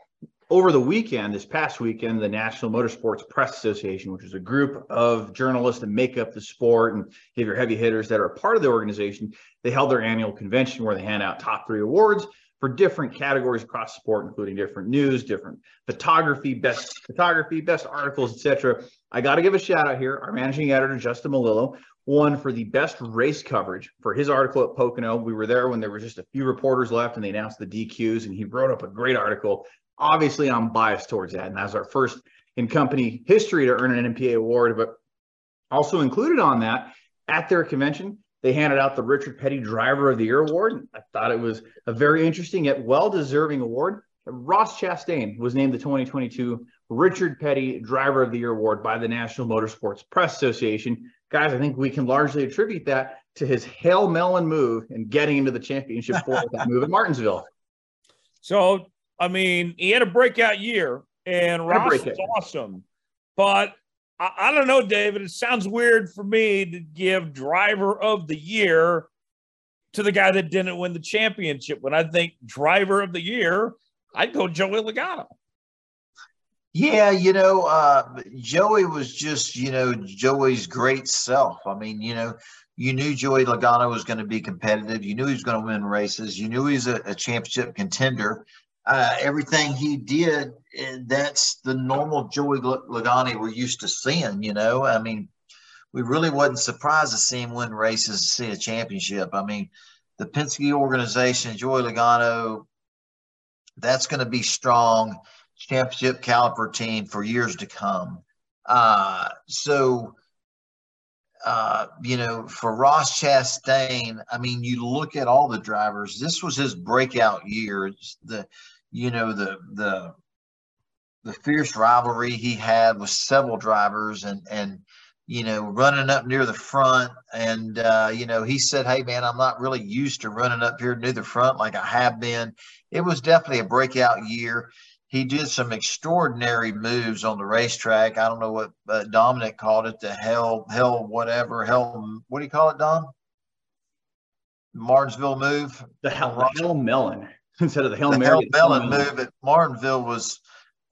over the weekend, this past weekend, the National Motorsports Press Association, which is a group of journalists that make up the sport and give your heavy hitters that are part of the organization, they held their annual convention where they hand out top three awards for different categories across sport, including different news, different photography, best photography, best articles, etc. I got to give a shout out here. Our managing editor, Justin Malillo, won for the best race coverage for his article at Pocono. We were there when there were just a few reporters left and they announced the DQs, and he wrote up a great article. Obviously, I'm biased towards that, and that's our first in company history to earn an NMPA award. But also included on that at their convention, they handed out the Richard Petty Driver of the Year award. I thought it was a very interesting yet well-deserving award. Ross Chastain was named the 2022 Richard Petty Driver of the Year award by the National Motorsports Press Association guys, I think we can largely attribute that to his Hail Melon move and getting into the championship for that move at Martinsville. So, I mean, he had a breakout year, and Ross is awesome. But I, I, don't know, David. It sounds weird for me to give driver of the year to the guy that didn't win the championship. When I think driver of the year, I'd go Joey Logano. Yeah, you know, uh, Joey was just, you know, Joey's great self. I mean, you know, you knew Joey Logano was going to be competitive. You knew he was going to win races. You knew he's a, a championship contender. Uh, everything he did, that's the normal Joey Logano we're used to seeing. You know, I mean, we really wasn't surprised to see him win races, to see a championship. I mean, the Penske organization, Joey Logano, that's going to be strong championship caliber team for years to come. Uh, so, uh, you know, for Ross Chastain, I mean, you look at all the drivers. This was his breakout year. It's the, you know, the the the fierce rivalry he had with several drivers, and and you know, running up near the front. And uh, you know, he said, "Hey, man, I'm not really used to running up here near the front like I have been." It was definitely a breakout year he did some extraordinary moves on the racetrack. I don't know what uh, Dominic called it, the hell, hell, whatever, hell. What do you call it, Dom? Martinsville move. The hell, the hell melon [laughs] instead of the hell the Mary. Hell melon move at Martinsville was,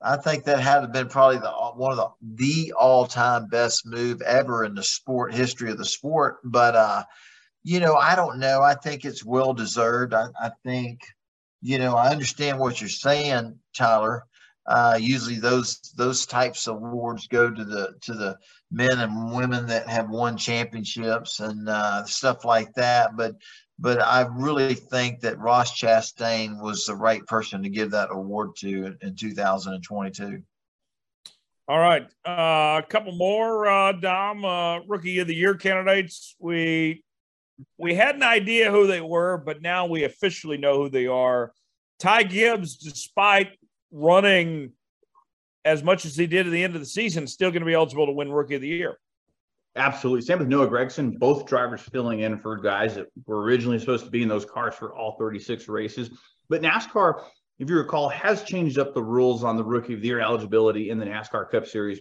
I think that had been probably the one of the the all time best move ever in the sport history of the sport. But uh, you know, I don't know. I think it's well deserved. I, I think you know, I understand what you're saying, Tyler. Uh, usually those those types of awards go to the to the men and women that have won championships and uh, stuff like that. But but I really think that Ross Chastain was the right person to give that award to in, in 2022. All right, uh, a couple more, uh, Dom. Uh, rookie of the year candidates. We we had an idea who they were, but now we officially know who they are. Ty Gibbs, despite running as much as he did at the end of the season, still going to be eligible to win Rookie of the Year. Absolutely. Same with Noah Gragson. Both drivers filling in for guys that were originally supposed to be in those cars for all 36 races. But NASCAR, if you recall, has changed up the rules on the Rookie of the Year eligibility in the NASCAR Cup Series.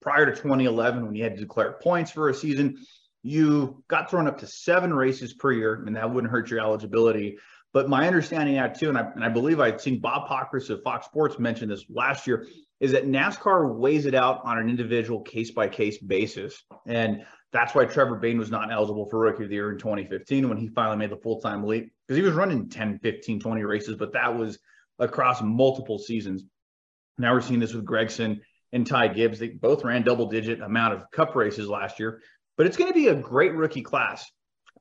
Prior to 2011, when you had to declare points for a season, you got thrown up to seven races per year, and that wouldn't hurt your eligibility. But my understanding now too, and I, and I believe I'd seen Bob Pockrass of Fox Sports mention this last year, is that NASCAR weighs it out on an individual case by case basis. And that's why Trevor Bayne was not eligible for Rookie of the Year in 2015 when he finally made the full time leap because he was running 10, 15, 20 races, but that was across multiple seasons. Now we're seeing this with Gragson and Ty Gibbs. They both ran double digit amount of cup races last year but it's going to be a great rookie class.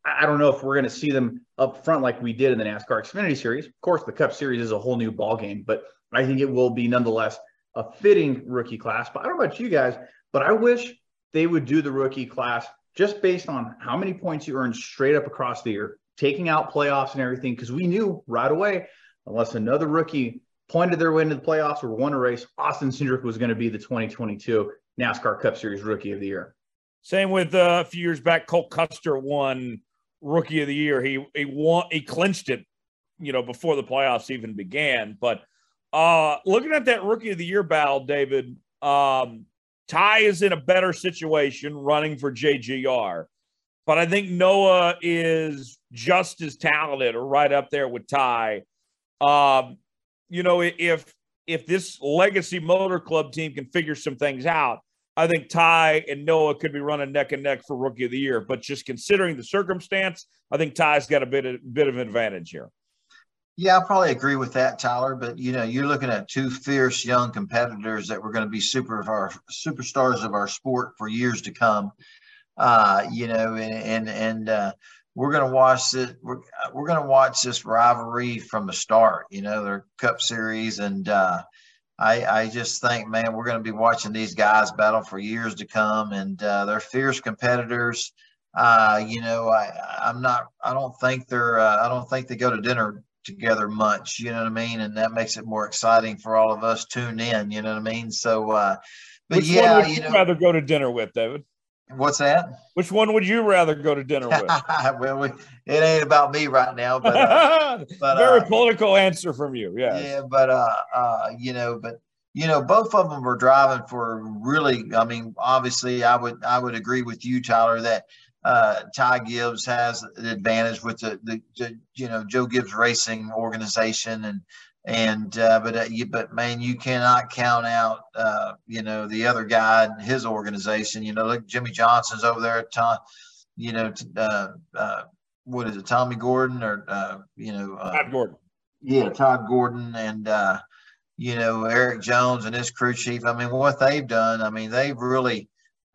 I don't know if we're going to see them up front like we did in the NASCAR Xfinity Series. Of course, the Cup Series is a whole new ball game, but I think it will be nonetheless a fitting rookie class. But I don't know about you guys, but I wish they would do the rookie class just based on how many points you earned straight up across the year, taking out playoffs and everything, because we knew right away, unless another rookie pointed their way into the playoffs or won a race, Austin Cindric was going to be the 2022 NASCAR Cup Series Rookie of the Year. Same with uh, a few years back, Cole Custer won rookie of the year. He he won he clinched it, you know, before the playoffs even began. But uh looking at that rookie of the year battle, David, um, Ty is in a better situation running for JGR. But I think Noah is just as talented or right up there with Ty. Um, you know, if if this legacy motor club team can figure some things out, I think Ty and Noah could be running neck and neck for rookie of the year. But just considering the circumstance, I think Ty's got a bit of bit of advantage here. Yeah, I probably agree with that, Tyler. But you know, you're looking at two fierce young competitors that were going to be super of our superstars of our sport for years to come. Uh, you know, and and and uh, we're going to watch it. We're we're going to watch this rivalry from the start. You know, their Cup Series, and uh, I I just think, man, we're going to be watching these guys battle for years to come, and uh, they're fierce competitors. Uh, you know, I I'm not. I don't think they're. Uh, I don't think they go to dinner together much. You know what I mean? And that makes it more exciting for all of us tuned in. You know what I mean? So, uh, but Which yeah, one would you you know, rather go to dinner with, David? What's that? Which one would you rather go to dinner with? [laughs] well, we, it ain't about me right now, but uh, [laughs] but, Very uh, political answer from you. Yes. yeah, but uh, uh, you know, but you know, both of them were driving for really. I mean, obviously, I would I would agree with you, Tyler, that uh, Ty Gibbs has an advantage with the, the, the you know Joe Gibbs Racing organization and and uh, but uh, you, but man, you cannot count out uh, you know the other guy and his organization. You know, look, Jimmie Johnson's over there. Tom, you know, uh, uh, what is it, Tommy Gordon or uh, you know, uh, Todd Gordon. yeah, Todd Gordon and uh, you know Erik Jones and his crew chief. I mean, what they've done. I mean, they've really,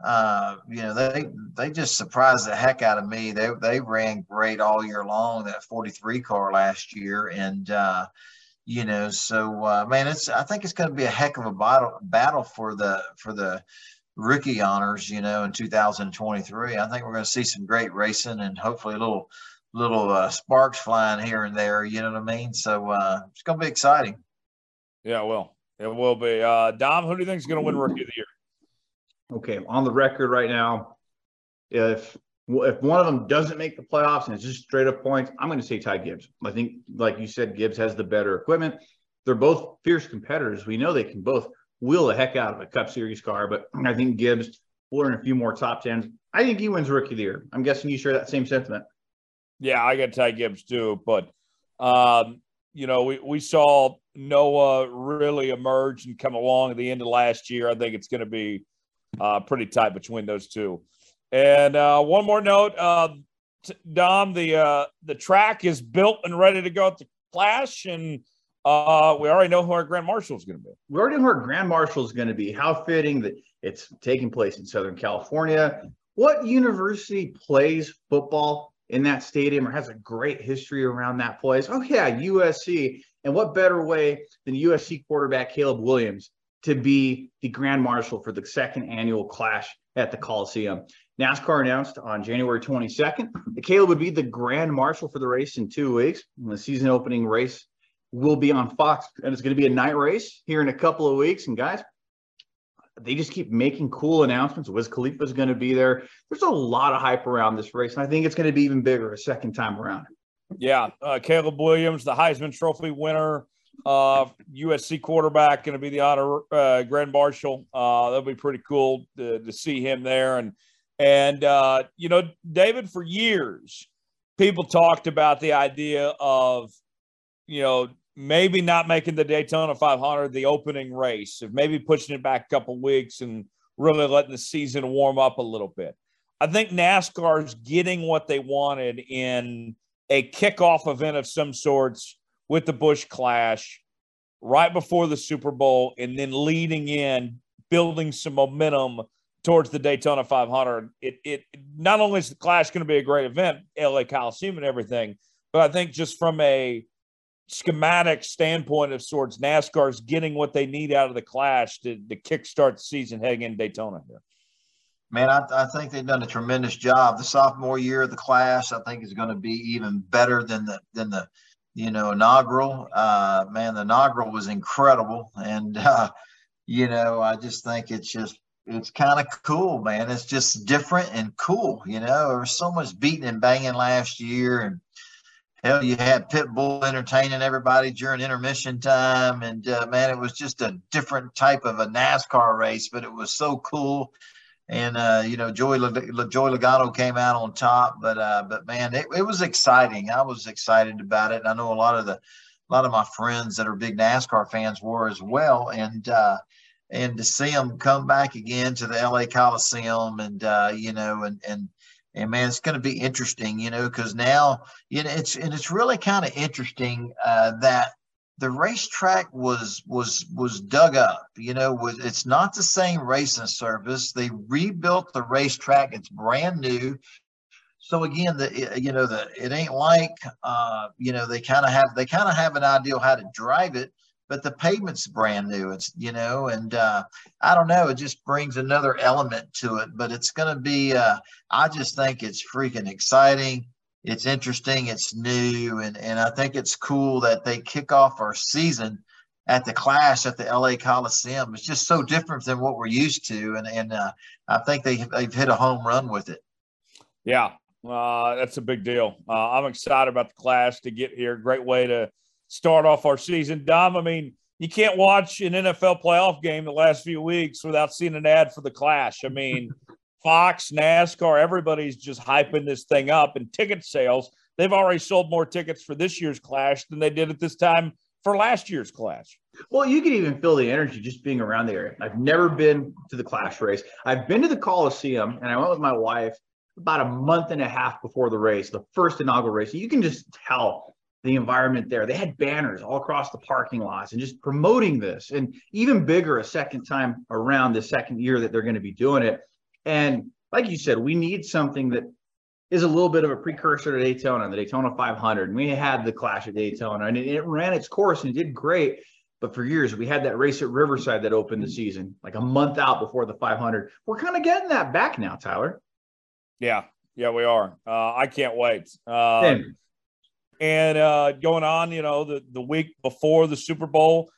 uh, you know, they they just surprised the heck out of me. They they ran great all year long. That 43 car last year, and uh, you know, so uh, man, it's I think it's going to be a heck of a battle battle for the for the rookie honors. You know, in 2023, I think we're going to see some great racing and hopefully a little little uh, sparks flying here and there. You know what I mean? So uh, it's going to be exciting. Yeah, well, it will be. Uh, Dom, who do you think is going to win Rookie of the Year? Okay, on the record right now, if if one of them doesn't make the playoffs and it's just straight up points, I'm going to say Ty Gibbs. I think, like you said, Gibbs has the better equipment. They're both fierce competitors. We know they can both wheel the heck out of a Cup Series car, but I think Gibbs will earn a few more top tens. I think he wins Rookie of the Year. I'm guessing you share that same sentiment. Yeah, I got Ty Gibbs too, but um, you know, we, we saw Noah really emerge and come along at the end of last year. I think it's going to be uh, pretty tight between those two. And uh, one more note, uh, Dom, the uh, the track is built and ready to go at the Clash, and uh, we already know who our Grand Marshal is going to be. We already know who our Grand Marshal is going to be. How fitting that it's taking place in Southern California. What university plays football in that stadium or has a great history around that place? Oh, yeah, USC. And what better way than USC quarterback Caleb Williams to be the Grand Marshal for the second annual Clash at the Coliseum? NASCAR announced on January 22nd that Caleb would be the Grand Marshal for the race in two weeks. And the season opening race will be on Fox, and it's going to be a night race here in a couple of weeks. And guys, they just keep making cool announcements. Wiz Khalifa is going to be there. There's a lot of hype around this race, and I think it's going to be even bigger a second time around. Yeah, uh, Caleb Williams, the Heisman Trophy winner, uh, USC quarterback, going to be the honor uh, Grand Marshal. Uh, that'll be pretty cool to, to see him there. And and uh, you know, David, for years, people talked about the idea of you know maybe not making the Daytona 500 the opening race, of maybe pushing it back a couple weeks and really letting the season warm up a little bit. I think NASCAR's getting what they wanted in a kickoff event of some sorts with the Busch Clash right before the Super Bowl and then leading in, building some momentum towards the Daytona 500. It, it not only is the Clash going to be a great event, LA Coliseum and everything, but I think just from a schematic standpoint of sorts, NASCAR's getting what they need out of the Clash to, to kickstart the season heading in Daytona here. Man, I, I think they've done a tremendous job. The sophomore year of the class, I think, is going to be even better than the than the you know inaugural. Uh, man, the inaugural was incredible, and uh, you know I just think it's just it's kind of cool, man. It's just different and cool. You know, there was so much beating and banging last year, and hell, you had Pitbull entertaining everybody during intermission time, and uh, man, it was just a different type of a NASCAR race, but it was so cool. And uh, you know, Joey Le- Joey Logano came out on top, but uh, but man, it, it was exciting. I was excited about it, and I know a lot of the a lot of my friends that are big NASCAR fans were as well, and uh, and to see them come back again to the LA Coliseum and uh, you know and and and man, it's going to be interesting, you know, because now you know it's and it's really kind of interesting uh, that the racetrack was was was dug up. You know, was it's not the same racing surface. They rebuilt the racetrack. It's brand new. So again, the you know the it ain't like uh, you know they kind of have they kind of have an idea how to drive it but the pavement's brand new. It's you know, and uh, I don't know. It just brings another element to it. But it's going to be. Uh, I just think it's freaking exciting. It's interesting. It's new, and and I think it's cool that they kick off our season at the Clash at the LA Coliseum. It's just so different than what we're used to, and and uh, I think they they've hit a home run with it. Yeah, uh, that's a big deal. Uh, I'm excited about the Clash to get here. Great way to start off our season. Dom, I mean, you can't watch an NFL playoff game the last few weeks without seeing an ad for the Clash. I mean, [laughs] Fox, NASCAR, everybody's just hyping this thing up, and ticket sales. They've already sold more tickets for this year's Clash than they did at this time for last year's Clash. Well, you can even feel the energy just being around the area. I've never been to the Clash race. I've been to the Coliseum, and I went with my wife about a month and a half before the race, the first inaugural race. You can just tell the environment there. They had banners all across the parking lots and just promoting this, and even bigger a second time around the second year that they're going to be doing it. And like you said, we need something that is a little bit of a precursor to Daytona, the Daytona 500. And we had the Clash at Daytona, and it, it ran its course and it did great. But for years, we had that race at Riverside that opened the season, like a month out before the 500. We're kind of getting that back now, Tyler. Yeah, yeah, we are. Uh, I can't wait. Uh, and uh, going on, you know, the, the week before the Super Bowl,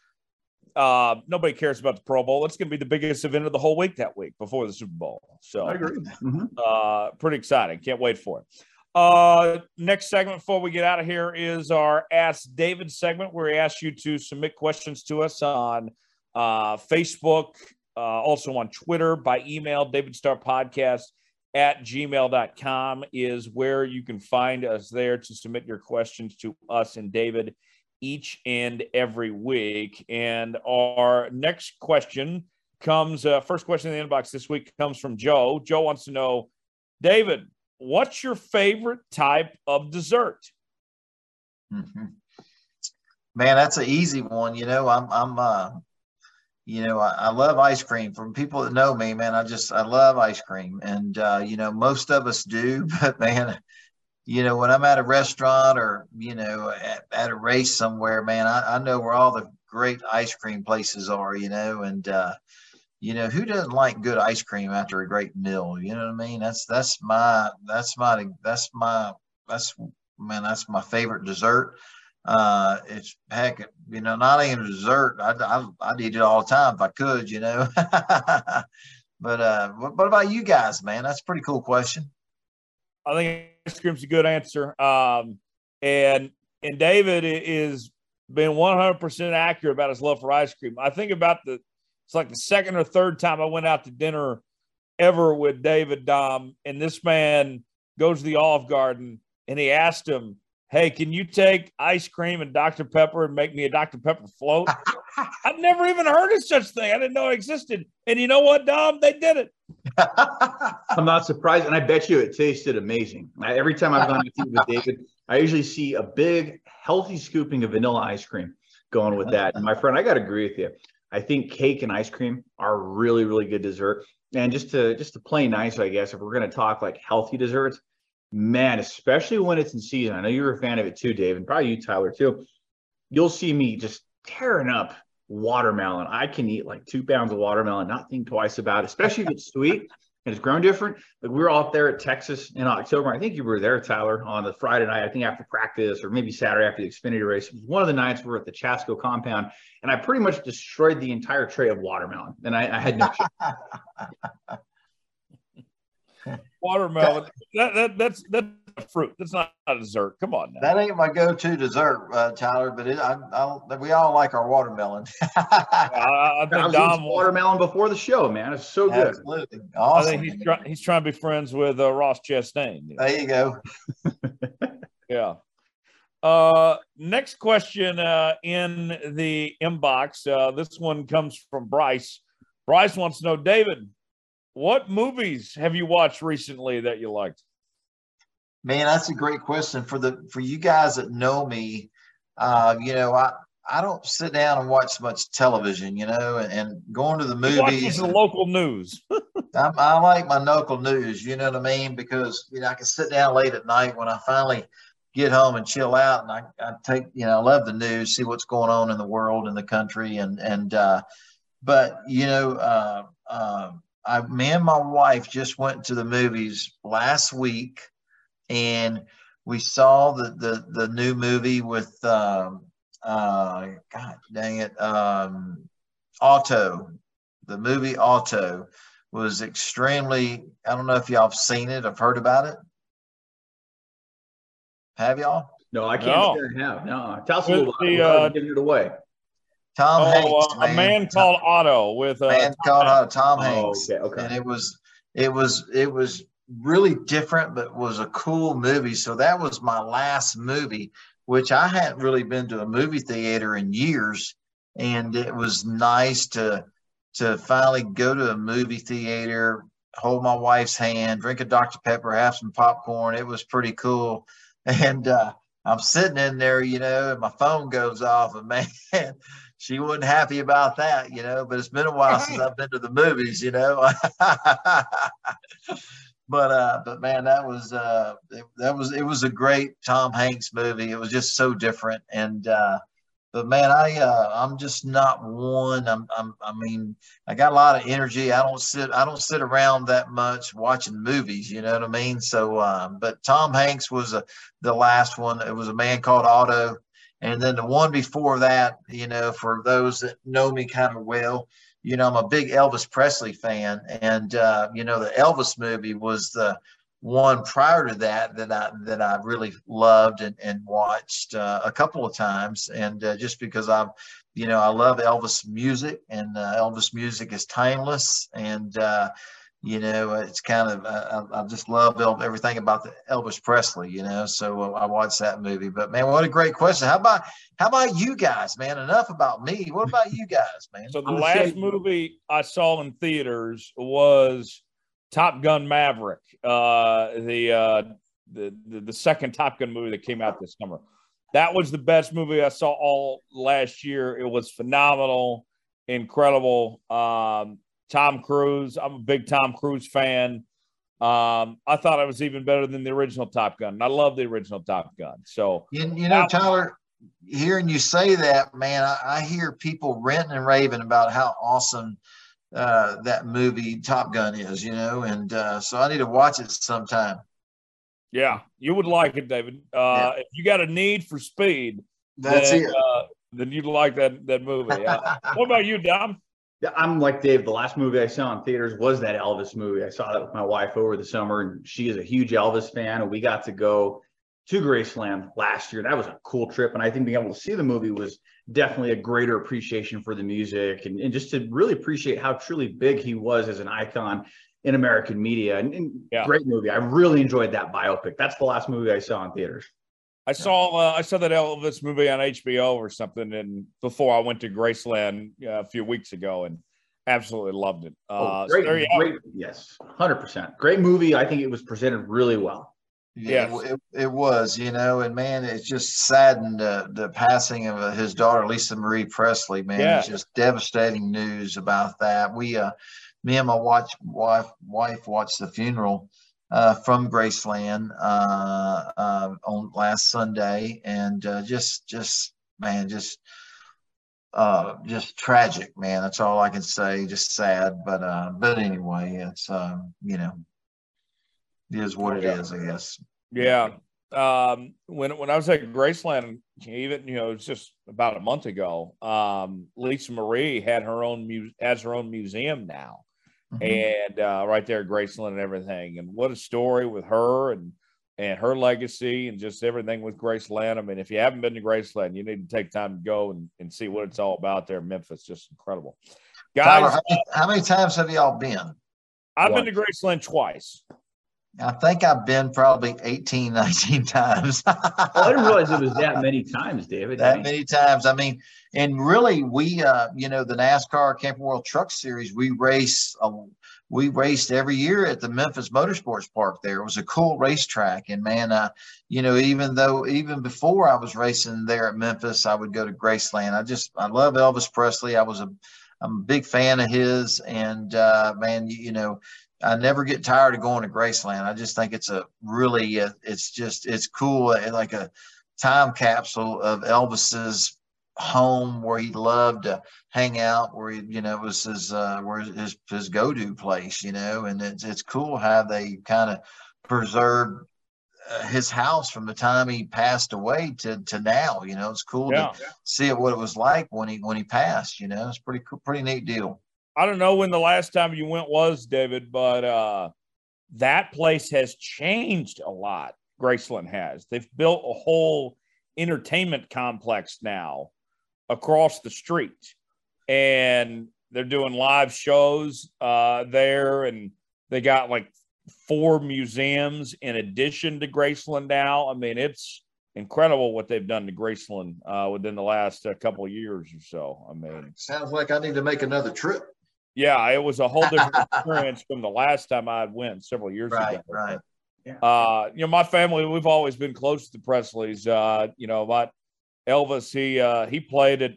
uh, nobody cares about the Pro Bowl. It's going to be the biggest event of the whole week that week before the Super Bowl. So I agree. Mm-hmm. Uh, pretty exciting. Can't wait for it. Uh, next segment before we get out of here is our Ask David segment, where we ask you to submit questions to us on uh, Facebook, uh, also on Twitter, by email, David Star Podcast at gmail.com is where you can find us there to submit your questions to us and David each and every week. And our next question comes, uh, first question in the inbox this week comes from Joe. Joe wants to know, David, what's your favorite type of dessert? Mm-hmm. Man, that's an easy one. You know, I'm, I'm, uh, you know, I, I, love ice cream. From people that know me, man, I just I love ice cream, and uh, you know, most of us do. [laughs] But man, you know, when I'm at a restaurant or you know at, at a race somewhere, man, I, I, know where all the great ice cream places are. You know, and uh, you know who doesn't like good ice cream after a great meal? You know what I mean? That's that's my that's my that's my that's man that's my favorite dessert uh, it's heck, you know, not even dessert. I, I, I'd eat it all the time if I could, you know. [laughs] but uh, what, what, about you guys, man? That's a pretty cool question. I think ice cream's a good answer. Um, and and David is been 100% accurate about his love for ice cream. I think about the it's like the second or third time I went out to dinner ever with David Dom, and this man goes to the Olive Garden and he asked him, hey, can you take ice cream and Dr. Pepper and make me a Dr. Pepper float? [laughs] I've never even heard of such thing. I didn't know it existed. And you know what, Dom? They did it. [laughs] I'm not surprised. And I bet you it tasted amazing. I, every time I've gone to eat with David, I usually see a big, healthy scooping of vanilla ice cream going with that. And my friend, I got to agree with you. I think cake and ice cream are really, really good dessert. And just to just to play nice, I guess, if we're going to talk like healthy desserts, man, especially when it's in season. I know you're a fan of it too, Dave, and probably you, Tyler, too. You'll see me just tearing up watermelon. I can eat like two pounds of watermelon, not think twice about it, especially if it's [laughs] sweet. and it's grown different. Like we were out there at Texas in October. I think you were there, Tyler, on the Friday night. I think after practice or maybe Saturday after the Xfinity race. It was one of the nights we were at the Chasco compound, and I pretty much destroyed the entire tray of watermelon, and I, I had no. [laughs] watermelon. that, that that's that's fruit. That's not a dessert. Come on now. That ain't my go-to dessert, uh, Tyler. But it, I, I, we all like our watermelon. [laughs] I, I think Dom watermelon before the show, man. It's so good. Absolutely, awesome. I think he's trying. He's trying to be friends with uh, Ross Chastain. There you go. [laughs] yeah. Uh, next question uh, in the inbox. Uh, this one comes from Bryce. Bryce wants to know, David, what movies have you watched recently that you liked? Man, that's a great question for the for you guys that know me. Uh, you know, I I don't sit down and watch much television, you know, and, and going to the movies. the local news. [laughs] I, I like my local news, you know what I mean? Because you know I can sit down late at night when I finally get home and chill out, and I, I take you know I love the news, see what's going on in the world in the country, and and uh, but you know. Uh, uh, I, me and my wife just went to the movies last week, and we saw the the, the new movie with um, uh, God dang it, um, Otto. The movie Otto was extremely. I don't know if y'all have seen it. I've heard about it. Have y'all? No, I can't no. have. No, tell us a little bit. Uh, giving it away. Tom oh, Hanks, uh, a man called Otto with a man called Otto, Tom oh, Hanks. Okay, okay. And it was it was it was really different, but was a cool movie. So that was my last movie, which I hadn't really been to a movie theater in years, and it was nice to to finally go to a movie theater, hold my wife's hand, drink a Dr Pepper, have some popcorn. It was pretty cool, [laughs] and uh, I'm sitting in there, you know, and my phone goes off, and man she wasn't happy about that, you know. But it's been a while since I've been to the movies, you know. [laughs] but uh, but man, that was uh, it, that was it was a great Tom Hanks movie. It was just so different, and uh, but man, I uh, I'm just not one. I'm, I'm I mean, I got a lot of energy. I don't sit I don't sit around that much watching movies. You know what I mean? So, uh, but Tom Hanks was a, the last one. It was a man called Otto and then the one before that, you know, for those that know me kind of well, you know, I'm a big Elvis Presley fan. And, uh, you know, the Elvis movie was the one prior to that that I, that I really loved and, and watched uh, a couple of times. And uh, just because I'm, you know, I love Elvis music and uh, Elvis music is timeless. And, uh, you know, it's kind of I, I just love everything about the Elvis Presley. You know, so I watched that movie. But man, what a great question! How about how about you guys, man? Enough about me. What about you guys, man? So the last movie I saw in theaters was Top Gun Maverick, uh, the, uh, the the the second Top Gun movie that came out this summer. That was the best movie I saw all last year. It was phenomenal, incredible. Um, Tom Cruise. I'm a big Tom Cruise fan. Um, I thought it was even better than the original Top Gun. I love the original Top Gun. So you, you know, Tyler, hearing you say that, man, I, I, hear people ranting and raving about how awesome uh, that movie Top Gun is. You know, and uh, so I need to watch it sometime. Yeah, you would like it, David. Uh, yeah. If you got a need for speed, that's then, it. Uh, then you'd like that that movie. Uh, [laughs] what about you, Dom? Yeah, I'm like Dave. The last movie I saw in theaters was that Elvis movie. I saw that with my wife over the summer, and she is a huge Elvis fan. And we got to go to Graceland last year. That was a cool trip. And I think being able to see the movie was definitely a greater appreciation for the music and, and just to really appreciate how truly big he was as an icon in American media. And, and yeah. great movie. I really enjoyed that biopic. That's the last movie I saw in theaters. I saw uh, I saw that Elvis movie on HBO or something, and before I went to Graceland uh, a few weeks ago, and absolutely loved it. Oh, uh, oh, great, so great, yes, hundred percent, great movie. I think it was presented really well. Yeah, yes. it, it, was, you know, and man, it's just saddened uh, the passing of uh, his daughter, Lisa Marie Presley. Man, yeah. it's just devastating news about that. We, uh, me and my watch wife wife watched the funeral uh, from Graceland uh, uh, on last Sunday, and uh, just just man, just uh, just tragic, man. That's all I can say. Just sad, but uh, but anyway, it's um, you know, it is what it is, I guess. Yeah. Um, when when I was at Graceland, even you know, it's just about a month ago. Um, Lisa Marie had her own mu- has her own museum now, mm-hmm. and uh, right there at Graceland and everything. And what a story with her and and her legacy and just everything with Graceland. I mean, if you haven't been to Graceland, you need to take time to go and, and see what it's all about there in Memphis. Just incredible. Guys, Tyler, how, many, how, many, times have y'all been? I've been to Graceland twice. I think I've been probably 18, [laughs] 19 times. [laughs] oh, I didn't realize it was that many times, David. That I mean, many times. I mean, and really, we, uh, you know, the NASCAR Camping World Truck Series, we race a, we raced every year at the Memphis Motorsports Park. There it was a cool racetrack, and man, uh, you know, even though even before I was racing there at Memphis, I would go to Graceland. I just I love Elvis Presley. I was a I'm a big fan of his, and uh, man, you, you know, I never get tired of going to Graceland. I just think it's a really, uh, it's just it's cool, like a time capsule of Elvis's home where he loved to hang out, where he, you know, it was his, uh, where his, his go-to place, you know, and it's, it's cool how they kind of preserved uh, his house from the time he passed away to, to now, you know, it's cool yeah. to see what it was like when he, when he passed, you know, it's pretty cool, pretty neat deal. I don't know when the last time you went was, David, but, uh, that place has changed a lot. Graceland has. They've built a whole entertainment complex now across the street and they're doing live shows uh, there and they got like four museums in addition to graceland now i mean it's incredible what they've done to graceland uh, within the last uh, couple of years or so i mean sounds like i need to make another trip yeah it was a whole different [laughs] experience from the last time i went several years right, ago right yeah. Uh, you know, my family, we've always been close to the Presleys. Uh, you know, my Elvis, he uh, he played at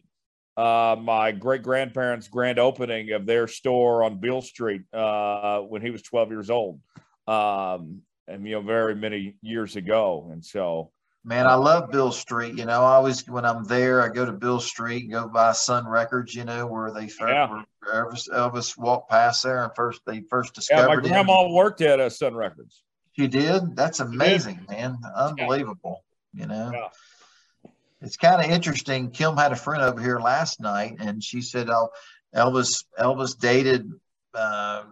uh, my great grandparents' grand opening of their store on Beale Street uh, when he was 12 years old, um, and you know, very many years ago. And so, man, I love Bill Street. You know, I always when I'm there, I go to Bill Street and go by Sun Records. You know, where they first, yeah. where Elvis, Elvis walked past there and first they first discovered. Yeah, my grandma him. worked at uh, Sun Records. She did. That's amazing, man. Unbelievable. You know. Yeah it's kind of interesting. Kim had a friend over here last night, and she said, "Oh, Elvis Elvis dated uh,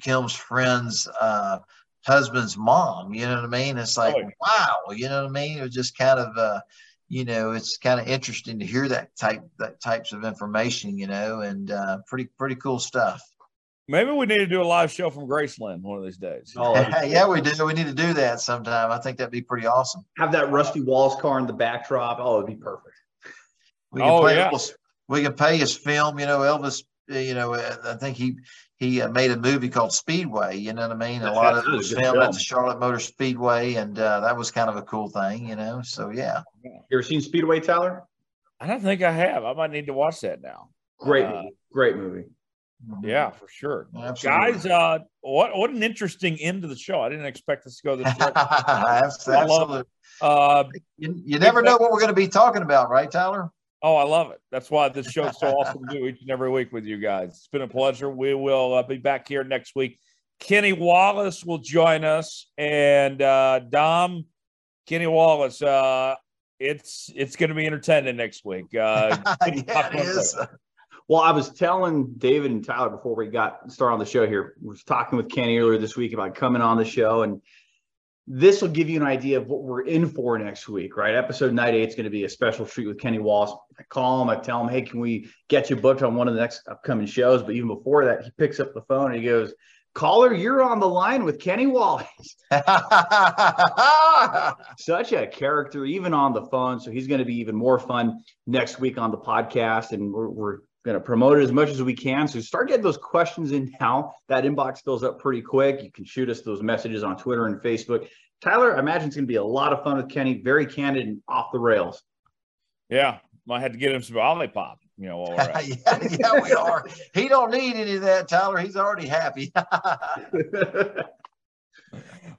Kim's friend's uh, husband's mom." You know what I mean? It's like, oh. wow. You know what I mean? It was just kind of, uh, you know, it's kind of interesting to hear that type that types of information. You know, and uh, pretty pretty cool stuff. Maybe we need to do a live show from Graceland one of these days. Oh, [laughs] yeah, we do. We need to do that sometime. I think that'd be pretty awesome. Have that Rusty Wallace car in the backdrop. Oh, it'd be perfect. We can oh, yeah. we can pay his film. You know, Elvis. You know, uh, I think he he uh, made a movie called Speedway. You know what I mean? A lot of it was filmed film. at the Charlotte Motor Speedway, and uh, that was kind of a cool thing. You know, so yeah. You ever seen Speedway, Tyler? I don't think I have. I might need to watch that now. Great, uh, movie. great movie. Yeah, for sure. Absolutely. Guys, uh, what what an interesting end to the show. I didn't expect this to go this way. [laughs] Absolutely. Uh, you, you never know what we're going to be talking about, right, Tyler? Oh, I love it. That's why this [laughs] show's so awesome to do each and every week with you guys. It's been a pleasure. We will uh, be back here next week. Kenny Wallace will join us, and uh, Dom, Kenny Wallace. Uh, it's it's going to be entertaining next week. Uh, [laughs] yeah, it is. Well, I was telling David and Tyler before we got started on the show here, we was talking with Kenny earlier this week about coming on the show, and this will give you an idea of what we're in for next week, right? Episode 98 is going to be a special treat with Kenny Wallace. I call him, I tell him, hey, can we get you booked on one of the next upcoming shows? But even before that, he picks up the phone and he goes, Caller, you're on the line with Kenny Wallace. [laughs] Such a character, even on the phone. So he's going to be even more fun next week on the podcast. And we're, we're going to promote it as much as we can. So start getting those questions in now. That inbox fills up pretty quick. You can shoot us those messages on Twitter and Facebook. Tyler, I imagine it's going to be a lot of fun with Kenny. Very candid and off the rails. Yeah, I had to get him some lollipop. You know, [laughs] yeah, yeah, we are. he don't need any of that, Tyler. He's already happy. [laughs]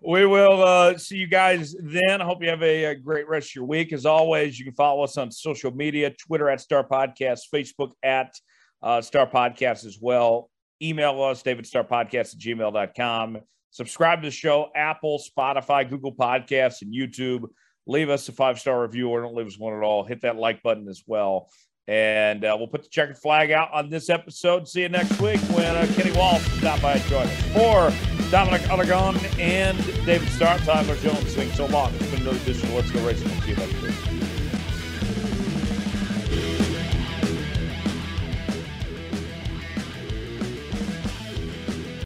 we will uh, see you guys then. I hope you have a, a, great rest of your week. As always, you can follow us on social media Twitter at Star Podcast, Facebook at uh, Star Podcast as well. Email us, davidstarpodcast at gmail.com. Subscribe to the show, Apple, Spotify, Google Podcasts, and YouTube. Leave us a five star review or don't leave us one at all. Hit that like button as well. And uh, we'll put the checkered flag out on this episode. See you next week when uh, Kenny Walsh stop by and join us. For Dominic Aragon and David Starr, Tyler Jones, saying so long. It's been another edition of Let's Go Racing. We'll see you week.